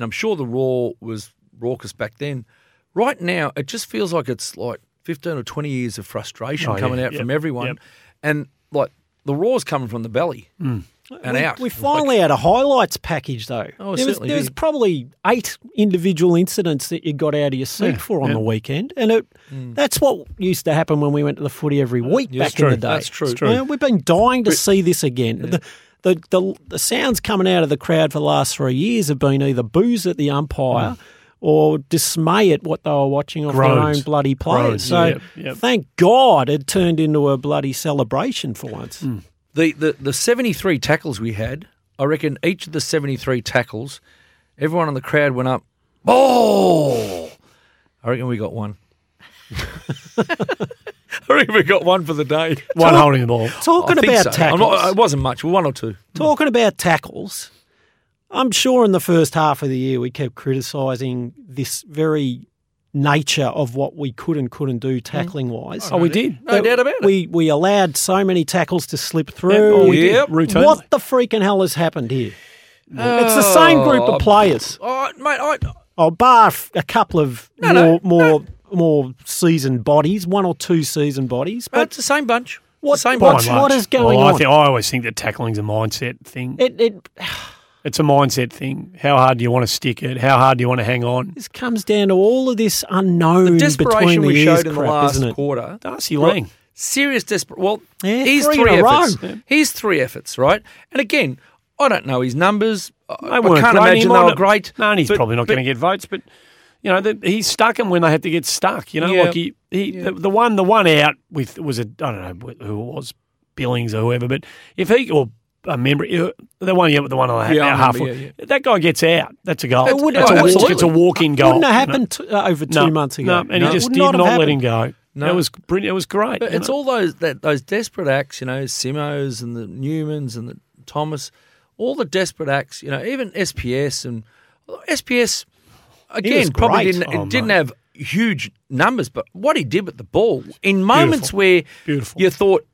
and I'm sure the Roar was raucous back then. Right now, it just feels like it's like fifteen or twenty years of frustration Oh, yeah. coming out Yep. from everyone, Yep. and like the Roar's coming from the belly mm. and we, out. we finally had a highlights package though. Oh, there was, there was probably eight individual incidents that you got out of your seat Yeah, for on yeah. the weekend, and it, mm. that's what used to happen when we went to the footy every uh, week Yeah, back in the day. That's true. It's true. You know, we've been dying to see this again. The, the, the the sounds coming out of the crowd for the last three years have been either booze at the umpire mm. or dismay at what they were watching off their own bloody players. So yep, yep. thank God it turned into a bloody celebration for once. Hmm. The, the the 73 tackles we had, I reckon each of the 73 tackles, everyone in the crowd went up, ball! I reckon we got one. [LAUGHS] I reckon we got one for the day. One holding the ball. Talking I about so. tackles, I'm not, it wasn't much, one or two. talking about tackles. I'm sure in the first half of the year we kept criticising this very nature of what we could and couldn't do mm. tackling wise. Oh, we did. No doubt about it. We we allowed so many tackles to slip Yeah, through. oh, we. Yep. Routinely. What the freaking hell has happened here? It's the same group Oh, of players. Oh, mate, I, Oh, bar f- a couple of No, more no, more more seasoned bodies, one or two seasoned bodies. but But it's the same bunch. What- the same bunch. and what large. is going well, I, on? think, I always think that tackling's a mindset thing. it, it It's a mindset thing. How hard do you want to stick it? How hard do you want to hang on? this comes down to all of this unknown The between desperation the we ears showed in the last quarter. Darcy Right. Lang. Serious desperate. Well, Yeah, he's three three, in a efforts. He's three efforts, right? And again, I don't know his numbers. I, They I weren't can't great. Imagine they were great. No, and he's but- probably not going to get votes, but you know, the, he stuck them when they had to get stuck. You know, Yeah. like he, he Yeah. the, the one, the one out with was a I don't know who it was, Billings or whoever, but if he or a member. The one, yeah, with the one on the Yeah, half. yeah, That guy gets out. That's a goal. It would- That's oh, a walk, absolutely. it's a walk-in goal. Wouldn't have you know? happened t- uh, over two No, months ago. No, and No. he just did not not, let him go. No. It was brilliant. It was great. But it's know. all those that those desperate acts, you know, Simos and the Newmans and the Thomas, all the desperate acts, you know, even SPS and SPS again probably great. didn't Oh, didn't mate. have huge numbers, but what he did with the ball in moments Beautiful. where Beautiful. you thought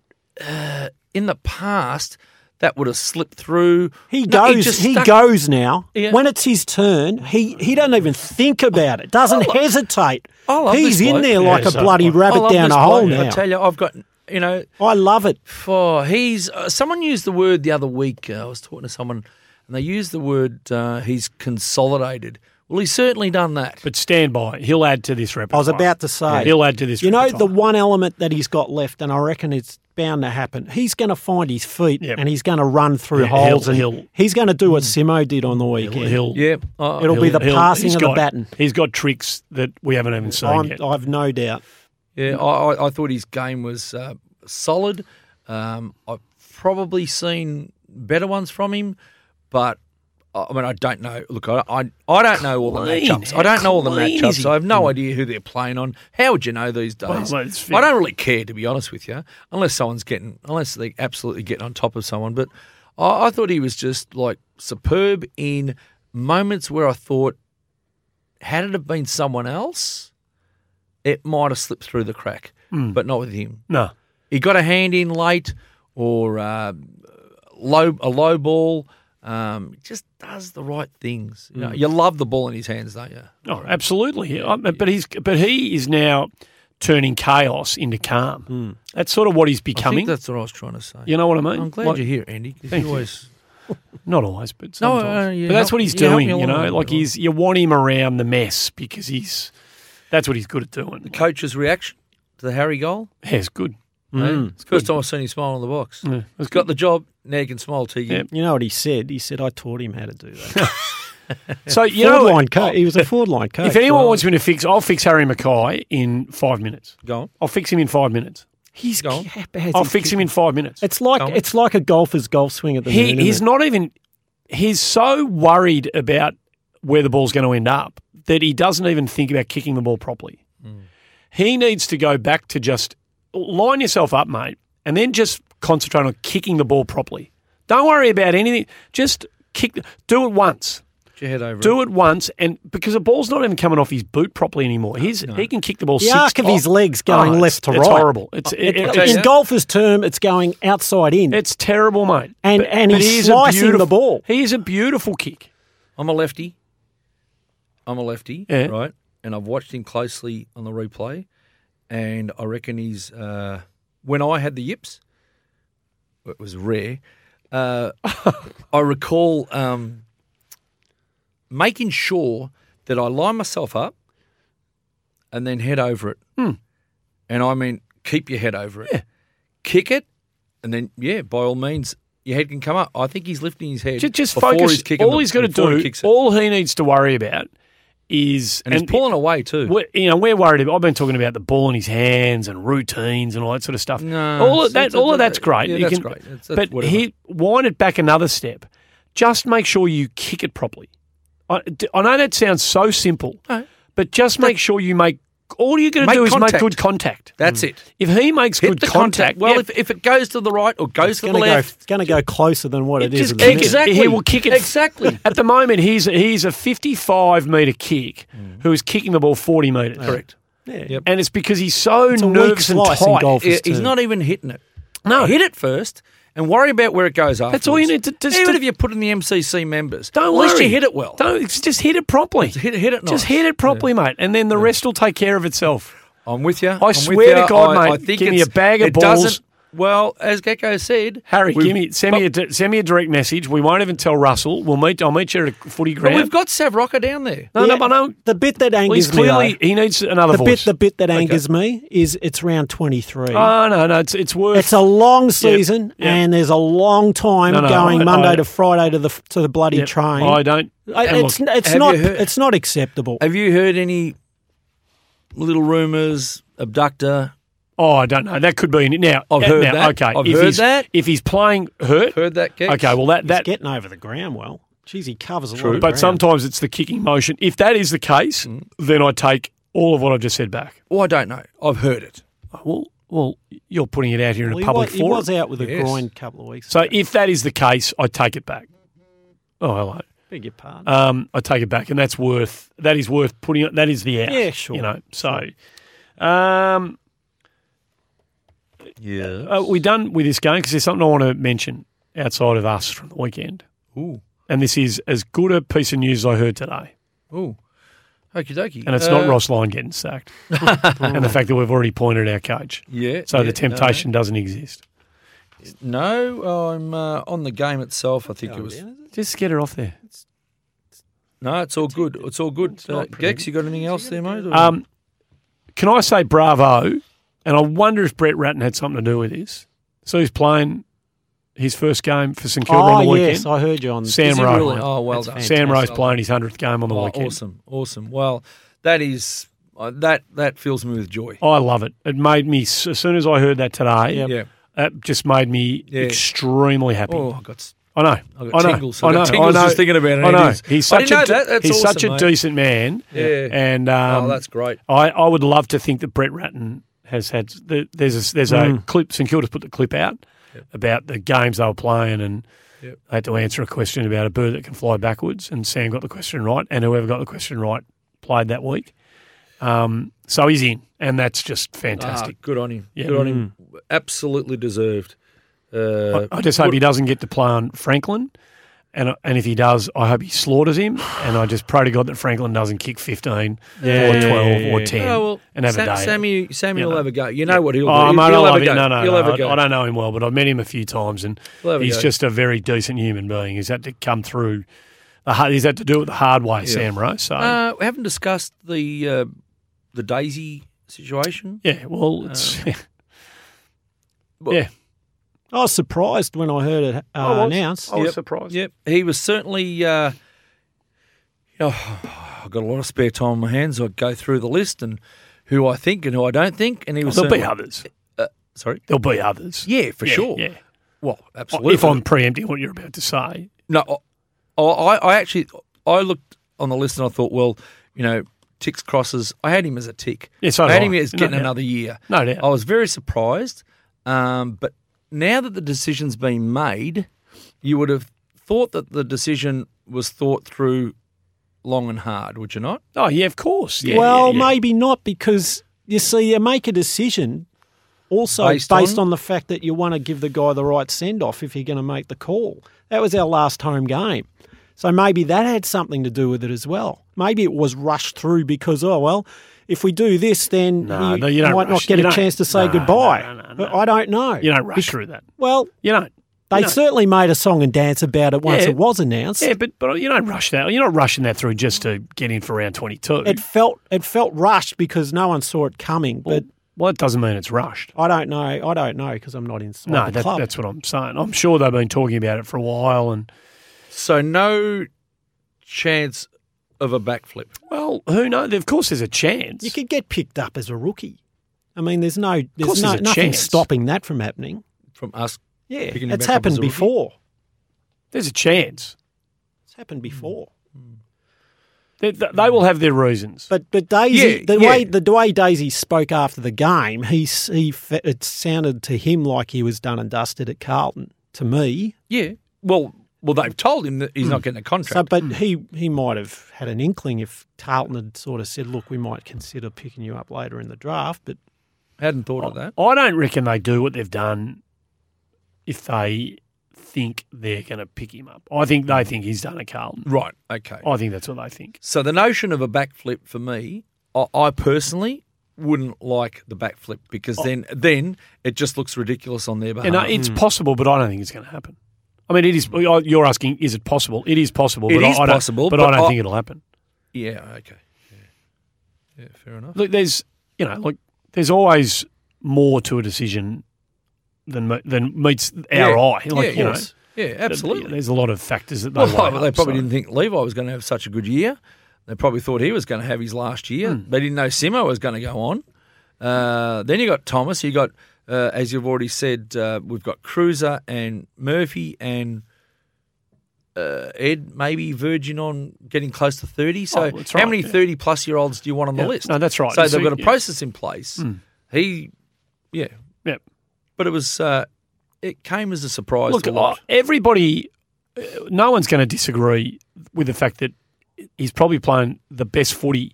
uh, in the past that would have slipped through. He No, goes. he stuck- goes now. Yeah. When it's his turn, he, he doesn't even think about it. Doesn't hesitate. I love He's in bloke. there Yeah, like a so- bloody rabbit down a hole now. I tell you, I've got you know I love it. For he's uh, someone used the word the other week. Uh, I was talking to someone, and they used the word uh, he's consolidated. Well, he's certainly done that. But stand by. He'll add to this repertoire. I was about to say. He'll add to this. You know, the one element that he's got left, and I reckon it's bound to happen. He's going to find his feet Yep. and he's going to run through Yeah, holes, he'll- and he'll- he's going to do what Simo did on the weekend. He'll, yeah, uh, It'll be he'll- the passing he's of the baton. He's got tricks that we haven't even seen I'm, yet. I've no doubt. yeah. I, I- I thought his game was uh, solid. Um, I've probably seen better ones from him, but I mean, I don't know. Look, I I, I don't know all the Clean. matchups. I don't know all the matchups. I have no idea who they're playing on. How would you know these days? Well, I don't really care, to be honest with you, unless someone's getting, unless they're absolutely getting on top of someone. But I, I thought he was just like superb in moments where I thought, had it have been someone else, it might have slipped through the crack, Hmm. but not with him. no. He got a hand in late or uh, low a low ball. Um, just does the right things. You, know, you love the ball in his hands, don't you? Oh, absolutely. Yeah. I- But he's but he is now turning chaos into calm. That's sort of what he's becoming. that's what I was trying to say. You know what I mean? I'm glad Like- you're here, Andy. Thank you always [LAUGHS] Not always, but No, sometimes. uh, you but that's help- what he's doing. You know, like he's you want him around the mess because he's that's what he's good at doing. The coach's reaction to the Harry goal. Yeah, it's good. Eh? It's the first time I've seen him smile on the box. Yeah, it's He's got the job. Now he can smile to you. Yeah. You know what he said? He said, I taught him how to do that. [LAUGHS] So you forward know, line coach. He was a forward line [LAUGHS] coach. if anyone Well, wants me to fix, I'll fix Harry McKay in five minutes. Go on. I'll fix him in five minutes. he's Go on. has I'll fix him in five minutes. It's like Go on. it's like a golfer's golf swing at the He, moon. he's isn't not even. He's so worried about where the ball's going to end up that he doesn't even think about kicking the ball properly. He needs to go back to just line yourself up, mate, and then just concentrate on kicking the ball properly. Don't worry about anything. Just kick. Do it once. Put your head over Do it once, and because the ball's not even coming off his boot properly anymore. He's he can kick the ball. The six arc of his oh, legs going Oh, left to it's, right. It's horrible. It's it, it. it- in golfer's term, it's going outside in. it's terrible, mate. And- and he's he slicing the ball. He is a beautiful kick. I'm a lefty. I'm a lefty, Yeah. right? And I've watched him closely on the replay, and I reckon he's. Uh, when I had the yips, it was rare. Uh, I recall um, making sure that I line myself up and then head over it. Hmm. And I mean, keep your head over it. Kick it, and then, yeah, by all means, your head can come up. I think he's lifting his head. Just, just focus. He's all the- he's got to he do, kicks it. all he needs to worry about is and, he's pulling away too. you know, we're worried about. I've been talking about the ball in his hands and routines and all that sort of stuff. No, all of that, all of that's great. yeah, You that's can- great. It's- that's but whatever. he wind it back another step. Just make sure you kick it properly. I, I know that sounds so simple, No. but just make sure you make. All you're going to Make do is make good contact. That's it. If he makes Hit good the contact, contact. Well, yeah, if, if it goes to the right or goes to the going to go. left, It's going to go closer than what it is. just at minute. it. Exactly. He will kick it Exactly. [LAUGHS] At the moment, he's he's a 55 metre kick Mm. who is kicking the ball 40 metres. correct. Yeah. Yep. And it's because he's so It's a weak nervous and slice in tight. golf. He- he's too. not even hitting it. No. hit it first and worry about where it goes after. That's all you need to- just Even to- if you put in the MCC members, Don't at worry. least you hit it well. Don't just hit it properly. hit, hit it. Just hit it properly, mate, and then the rest will take care of itself. I'm with you. I swear to God, mate, I think give me a bag of it balls. Doesn't, well, as Gecko said, Harry, give me send me a send me a direct message. We won't even tell Russell. We'll meet. I'll meet you at a footy But ground. we've got Sav Rocca down there. no, Yeah, no, but no. The bit that Well, he's angers me, clearly though, he needs another the voice. bit, the bit that angers me is it's round twenty three. oh no, no, it's it's worth. It's a long season, yeah. and there's a long time No, no, going I- Monday I- to Friday to the to the bloody Yep. train. I don't. I- it's look, it's not heard- it's not acceptable. Have you heard any little rumours, abductor, Oh, I don't know. That could be in now. I've uh, heard now, that. Okay, I've if heard he's, that. If he's playing hurt, Heard that, Gex? okay. Well, that He's that. getting over the ground well. Geez, he covers a True. lot of But ground. sometimes it's the kicking motion. If that is the case, Mm. then I take all of what I've just said back. Well, I don't know. I've heard it. Well, well, you're putting it out here in a public was, he forum. was out with a Yes. groin a couple of weeks So ago. if that is the case, I take it back. Oh, hello. Beg your pardon. Um, I take it back, and that's worth that is worth putting. it. That is the out. Yeah, sure. You know, so um, Yeah. are we done with this game? Because there's something I want to mention outside of us from the weekend, Ooh. and this is as good a piece of news as I heard today, Ooh. Okie dokie. and it's Uh, not Ross Lyon getting sacked, [LAUGHS] and the fact that we've already pointed our coach, Yeah. so yeah, the temptation doesn't exist. No, no I'm uh, on the game itself. I think it was. Just get her off there. No, it's all good. It's all good. not Uh, Gex, you got anything else there, mate? Um, can I say bravo? And I wonder if Brett Ratten had something to do with this. So he's playing his first game for St Kilda on the Oh, weekend. yes, I heard you on Sam Is Rowe. really? Oh, well That's done. Sam fantastic. Rowe's playing his hundredth game on the Oh, weekend. awesome, awesome. Well, that is uh, that that fills me with joy. I love it. It made me as soon as I heard that today. Yep. Yeah. That just made me Yeah. extremely happy. Oh, I got. s- I know. I got I know. tingles. I I know. got tingles I know. just thinking about it. I know. It is. He's I such a know that. That's he's such a mate. decent man. Yeah. And um, oh, that's great. I, I would love to think that Brett Ratten has had. the- There's a, there's a Mm. clip. St Kilda's put the clip out about the games they were playing, and Yep. they had to answer a question about a bird that can fly backwards. And Sam got the question right, and whoever got the question right played that week. Um, so he's in, and that's just Ah, fantastic. good on him. Good on him. Absolutely deserved. Uh, I, I just hope he doesn't get to play on Franklin. And, and if he does, I hope he slaughters him. And I just pray to God that Franklin doesn't kick 15 Yeah, or 12 yeah, or yeah. 10 Oh, well, and have Sam, a day. Sammy, Sammy You will know. have a go. You know what he'll do. Oh, He'll, mate, I he'll love have a him. go. No, no, he'll no. have a I- go. I don't know him well, but I've met him a few times, and He'll have a he's go. just a very decent human being. He's had to come through. The hard, he's had to do it the hard way, Sam Rowe. So Uh, we haven't discussed the uh, the Daisy situation. yeah, well, it's [LAUGHS] Well, yeah. I was surprised when I heard it uh, I was. announced. I was Yep. surprised. Yep, he was certainly. Uh, you [SIGHS] know, I've got a lot of spare time on my hands. I'd go through the list and who I think and who I don't think, and he was. There'll be others. Uh, sorry. There'll be others. Yeah, for Yeah, sure. Yeah. Well, absolutely. If I'm preempting what you're about to say, No, I, I, I actually I looked on the list and I thought, well, you know, ticks crosses. I had him as a tick. Yeah, so I had I. him as getting doubt. another year. no doubt. I was very surprised, um, but now that the decision's been made, you would have thought that the decision was thought through long and hard, would you not? Oh yeah, of course. Yeah, well, yeah, yeah. maybe not because you see, you make a decision also Based based, on? on? the fact that you want to give the guy the right send off if you're going to make the call. That was our last home game. So maybe that had something to do with it as well. Maybe it was rushed through because, oh, well, if we do this, then No, you, no, you might rush- not get you a chance to say no, goodbye. no, no, no, no. I don't know. You don't rush through that. Well, You don't. they know. certainly made a song and dance about it once Yeah. it was announced. Yeah, but but you don't rush that. You're not rushing that through just to get in for round 22. It felt it felt rushed because no one saw it coming. well, But well, it doesn't mean it's rushed. I don't know. I don't know because I'm not inside No, the that, club. that's what I'm saying. I'm sure they've been talking about it for a while, and So no chance of a backflip. well, who knows? Of course, there's a chance. You could get picked up as a rookie. I mean, there's no, there's no there's nothing chance. stopping that from happening. From us, Yeah, Picking it's back up as happened a before. There's a chance. It's happened before. They, they they will have their reasons. But but Daisy, Yeah, the yeah. way the way Daisy spoke after the game, he he it sounded to him like he was done and dusted at Carlton. To me, yeah. Well, well, they've told him that he's not getting a contract. so but he he might have had an inkling if Carlton had sort of said, "Look, we might consider picking you up later in the draft." But Hadn't thought of that. I don't reckon they do what they've done if they think they're going to pick him up. I think they think he's done a Carlton. Right. Okay. I think that's what they think. So the notion of a backflip for me, I, I personally wouldn't like the backflip because then then it just looks ridiculous on their behalf. And uh, it's possible, but I don't think it's going to happen. I mean, it is. You're asking, is it possible? It is possible. It but is I, I don't, possible, but, but I don't I- think it'll happen. yeah. Okay. Yeah. Yeah. Fair enough. Look, there's you know, like there's always more to a decision than than meets our yeah. eye. yeah, Like of you know. Yeah, absolutely. There's a lot of factors that they. Well, weigh they up, probably so. didn't think Levi was going to have such a good year. They probably thought he was going to have his last year. Hmm. They didn't know Simo was going to go on. Uh, then you got Thomas. You got, uh, as you've already said, uh, we've got Cruiser and Murphy and uh, Ed, maybe verging on getting close to 30. So, Oh, that's how right, many yeah. 30 plus year olds do you want on Yeah. the list? No, that's right. So, they've got a yeah. process in place. He, yeah. Yep. But it was, uh, it came as a surprise Look, to a lot. everybody, uh, no one's going to disagree with the fact that he's probably playing the best footy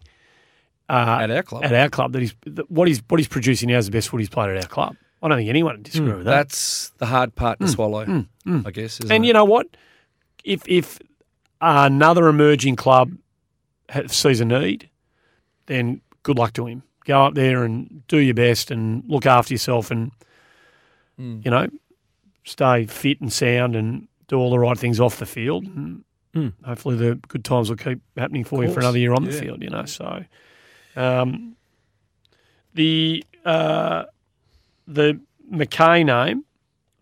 uh, At our club. At our club, that he's that what he's what he's producing now is the best footy he's played at our club. I don't think anyone would disagree hmm. with that. That's the hard part to hmm. swallow, hmm. I guess. Isn't and it? you know what? If if another emerging club ha- sees a need, then good luck to him. Go up there and do your best and look after yourself and you know stay fit and sound and do all the right things off the field. And hopefully the good times will keep happening for you for another year on the field. You know, so um, the uh, the McKay name,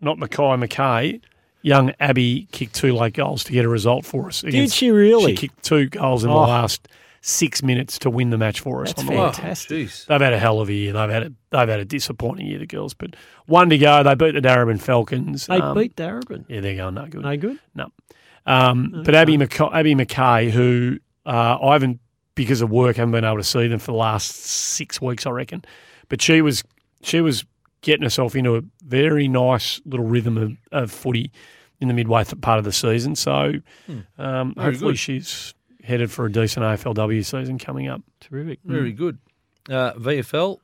not Mackay McKay. Young Abby kicked two late goals to get a result for us. Did she really? She kicked two goals in the Oh. last six minutes to win the match for us. That's on the fantastic. jeez. They've had a hell of a year. They've had a they've had a disappointing year, the girls. But one to go. They beat the Darebin Falcons. They Um, beat Darebin. Yeah, they're going no good. No good. No. Um, But Abby McKay, Abby McKay, who uh, I haven't because of work haven't been able to see them for the last six weeks, I reckon. But she was she was getting herself into a very nice little rhythm of, of footy in the midway th- part of the season. So um, hopefully good. she's headed for a decent AFLW season coming up. Terrific. Very good. Uh, VFL,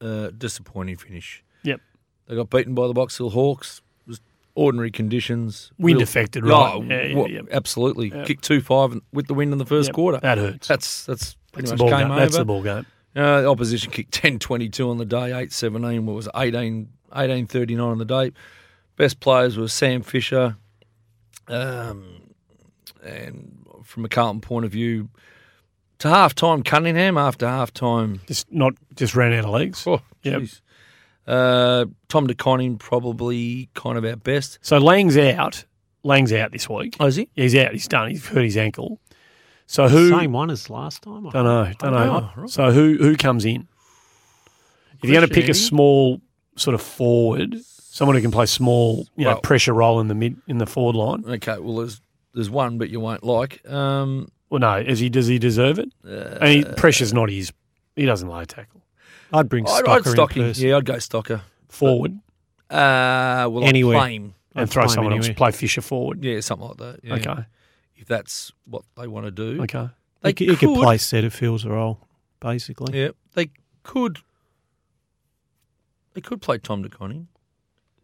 uh, disappointing finish. Yep. They got beaten by the Box Hill Hawks. It was ordinary conditions. Wind Real- affected, Oh, right? Yeah, yeah, well, yeah. Absolutely. Yeah. Kicked 2 5 with the win in the first Yep, quarter. That hurts. That's that's pretty That's much ball game game. over. That's the ball game. Uh, the opposition kicked [LAUGHS] 10 22 on the day, 8 17. What was it? 18 18 39 on the day. Best players were Sam Fisher. Um, and from a Carlton point of view, to half time, Cunningham after half time. Just not just ran out of legs. Oh, Yep. Uh, Tom De Koning probably kind of our best. So Lang's out. Lang's out this week. Oh, is he? He's out. He's done. He's hurt his ankle. So who? Same one as last time. I Don't know. Don't know. Oh, right. So who who comes in? If you're going to pick a small sort of forward, someone who can play small, you know, pressure role in the mid in the forward line. Okay, well, there's there's one, but you won't like. Um, Well, no, is he? Does he deserve it? uh, I mean, pressure's not his. He doesn't lay tackle I'd bring I'd, Stocker I'd in stock him. Yeah, I'd go Stocker. forward Uh, well, Anywhere. I'd play him. and I'd throw play him someone else. Play Fisher forward. Yeah, something like that. Yeah. Okay. If that's what they want to do. Okay. They He, c- he could play Setterfield's role, basically. Yeah, they could. They could play Tom De Koning.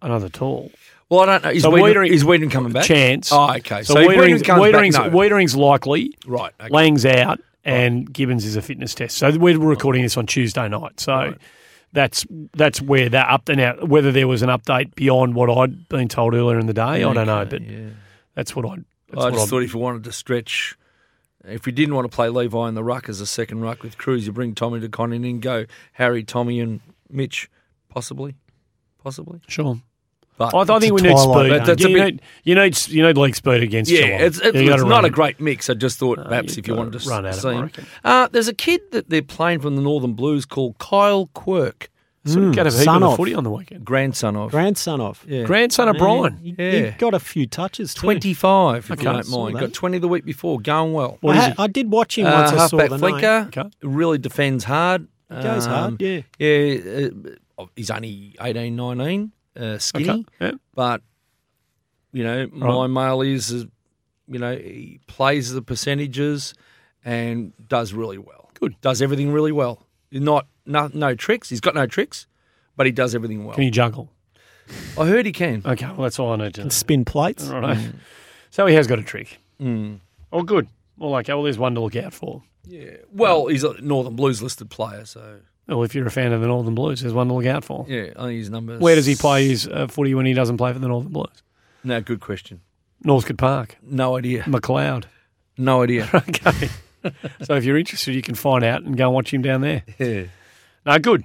Another tall Well, I don't know. Is, So Weitering, Weitering- is Weitering coming back? chance. Oh, okay. So, So, if Weitering's, comes Weitering's, back, no. Weitering's likely. Right. Okay. Lang's out, and Gibbons is a fitness test. So we're recording this on Tuesday night. So that's that's where that up to now. Whether there was an update beyond what I'd been told earlier in the day, I don't know. But yeah. that's what I. That's I just I'd- thought if you wanted to stretch, if we didn't want to play Levi in the ruck as a second ruck with Cruz, you bring Tommy to in, and go Harry, Tommy, and Mitch, possibly, possibly. sure. But I, I think we need twilight speed. game. That's you, a bit- need, you need you need leg speed against yeah, Geelong. it's, it's, it's not a great mix. I just thought No, perhaps if you wanted to run out see it, him. Uh, there's a kid that they're playing from the Northern Blues called Kyle Quirk, Sort of Mm, get a heap son of of. footy on the weekend. grandson of Grandson of. yeah. Grandson of Brian. He, Yeah. he got a few touches too. 25, if Okay. you don't mind. that. Got 20 the week before, going well. What I, ha- he? I did watch him Uh, once. I saw the name. flinker, Okay. really defends hard. He goes Um, hard. Yeah. Yeah, uh, he's only 18, 19, uh, skinny, Okay. Yeah. but, you know, my mail is, uh, you know, he plays the percentages and does really well. Good. Does everything really well. Not no, no tricks. He's got no tricks, but he does everything well. Can he juggle? I heard he can. Okay, well that's all I need to know. And spin plates. All right. [LAUGHS] So he has got a trick. Mm. Oh, good. Well, okay. Well, there's one to look out for. Yeah. Well, he's a Northern Blues listed player, so Well, if you're a fan of the Northern Blues, there's one to look out for. yeah, I think his numbers. Where does he play his uh, footy when he doesn't play for the Northern Blues? No, good question. Northcote Park, No idea. McLeod. No idea. [LAUGHS] Okay. [LAUGHS] so if you're interested, you can find out and go and watch him down there. yeah. No, good.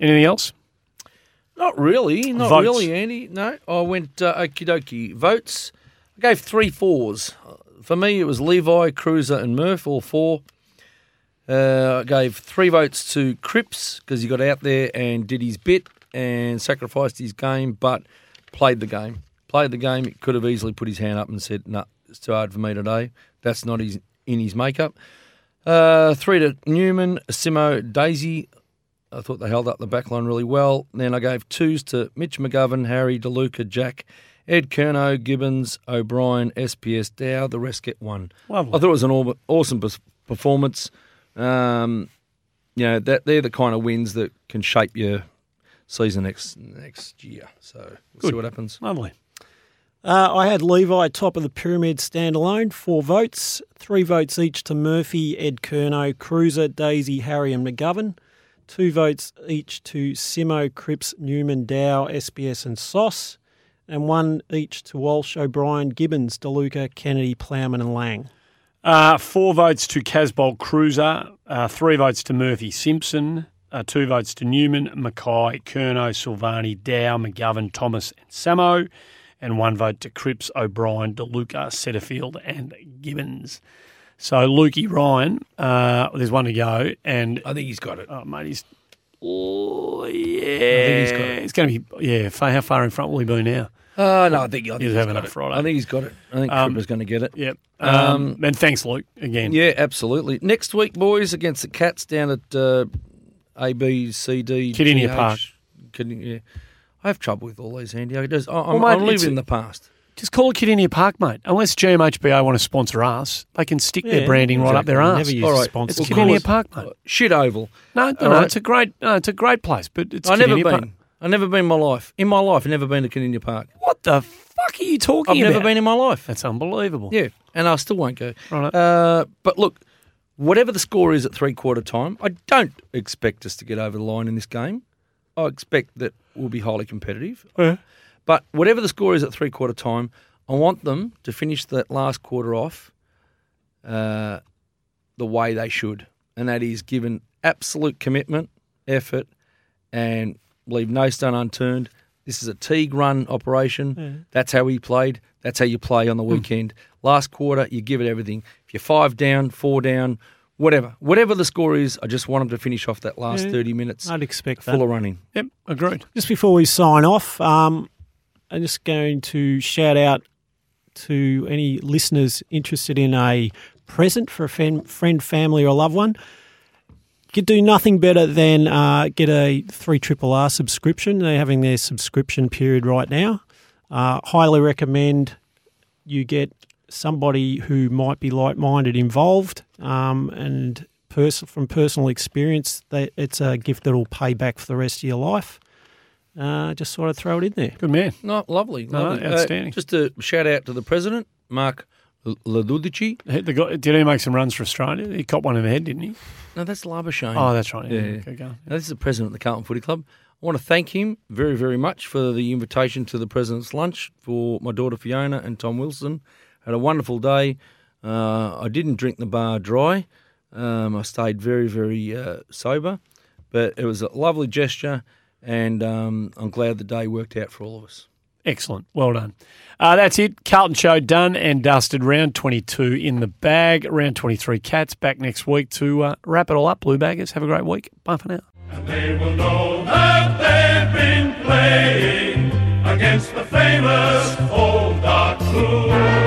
Anything else? Not really. Not Votes. really, Andy. No, I went uh, okie dokie. Votes. I gave three fours. For me, it was Levi, Cruiser, and Murph, all four. Uh, I gave three votes to Cripps because he got out there and did his bit and sacrificed his game, but played the game. Played the game. He could have easily put his hand up and said, "No, it's too hard for me today." That's not his in his makeup. Uh, three to Newman, Simo, Daisy. I thought they held up the back line really well. Then I gave twos to Mitch McGovern, Harry, DeLuca, Jack, Ed Curnow, Gibbons, O'Brien, SPS, Dow. The rest get one. Lovely. I thought it was an awesome performance. Um, you know, that they're the kind of wins that can shape your season next next year. So we'll see what happens. Lovely. Uh, I had Levi top of the pyramid standalone, four votes, three votes each to Murphy, Ed Curnow, Cruiser, Daisy, Harry, and McGovern. Two votes each to Simo, Cripps, Newman, Dow, SBS, and Sauce. And one each to Walsh, O'Brien, Gibbons, DeLuca, Kennedy, Plowman, and Lang. Uh, four votes to Casboult Cruiser, uh, three votes to Murphy Simpson, uh, two votes to Newman, McKay, Curnow, Silvagni, Dow, McGovern, Thomas, and Samo, and one vote to Cripps, O'Brien, DeLuca, Setterfield, and Gibbons. So Lukey Ryan, uh, there's one to go, and I think he's got it. oh mate, he's oh yeah, he's got it. It's going to be yeah. How far in front will he be now? Uh, no, I think, I think He's he's having got it. Friday. I think he's got it. I think Um, Cripper's going to get it. Yep. Um, Um, and thanks, Luke, again. Yeah, absolutely. Next week, boys, against the Cats down at uh, A, B, C, D, Kardinia GH. Park. Kidney- yeah. I have trouble with all these, Andy. I just, I, I'm, Well, mate, I'm living in the past. Just call it Kardinia Park, mate. Unless GMHBA want to sponsor us, they can stick their Yeah, branding right up their exactly. arse. Never use All a right. sponsor. It's Of Kardinia. Park, mate. Shit oval. No, no, All no, right. it's a great, no, it's a great place, but it's I've never Kardinia Park. been. I've never been in my life. In my life, I've never been to Kardinia Park. What the fuck are you talking about? I've about? never been in my life. That's unbelievable. Yeah, and I still won't go. Right. Uh, but look, whatever the score is at three quarter time, I don't expect us to get over the line in this game. I expect that we'll be highly competitive. Yeah. But whatever the score is at three quarter time, I want them to finish that last quarter off uh, the way they should, and that is given absolute commitment, effort, and leave no stone unturned. This is a Teague run operation. That's how we played. That's how you play on the weekend. Last quarter, you give it everything. If you're five down, four down, whatever, whatever the score is, I just want them to finish off that last Yeah. thirty minutes I'd expect that. full of running. Yep, agreed. Just before we sign off, um, I'm just going to shout out to any listeners interested in a present for a friend, family, or loved one. You could do nothing better than uh, get a 3 Triple R subscription. They're having their subscription period right now. Uh, highly recommend you get somebody who might be like minded involved um, and pers- from personal experience, that it's a gift that will pay back for the rest of your life. Uh, just sort of throw it in there. Good man. No, lovely. No, lovely. Uh, outstanding. just a shout out to the president, Mark L- LoGiudice. The guy, did he make some runs for Australia? He caught one in the head, didn't he? No, that's Labuschagne. Oh, that's right. Yeah, Yeah. Okay, go. Now, this is the president of the Carlton Footy Club. I want to thank him very, very much for the invitation to the president's lunch for my daughter Fiona and Tom Wilson. Had a wonderful day. Uh, I didn't drink the bar dry. Um, I stayed very, very uh, sober, but it was a lovely gesture, and um, I'm glad the day worked out for all of us. Excellent. Well done. Uh, that's it. Carlton Show done and dusted. Round 22 in the bag. Round 23 Cats back next week to uh, wrap it all up. Blue Baggers, have a great week. Bye for now. And they will know that they've been playing against the famous old dark blue.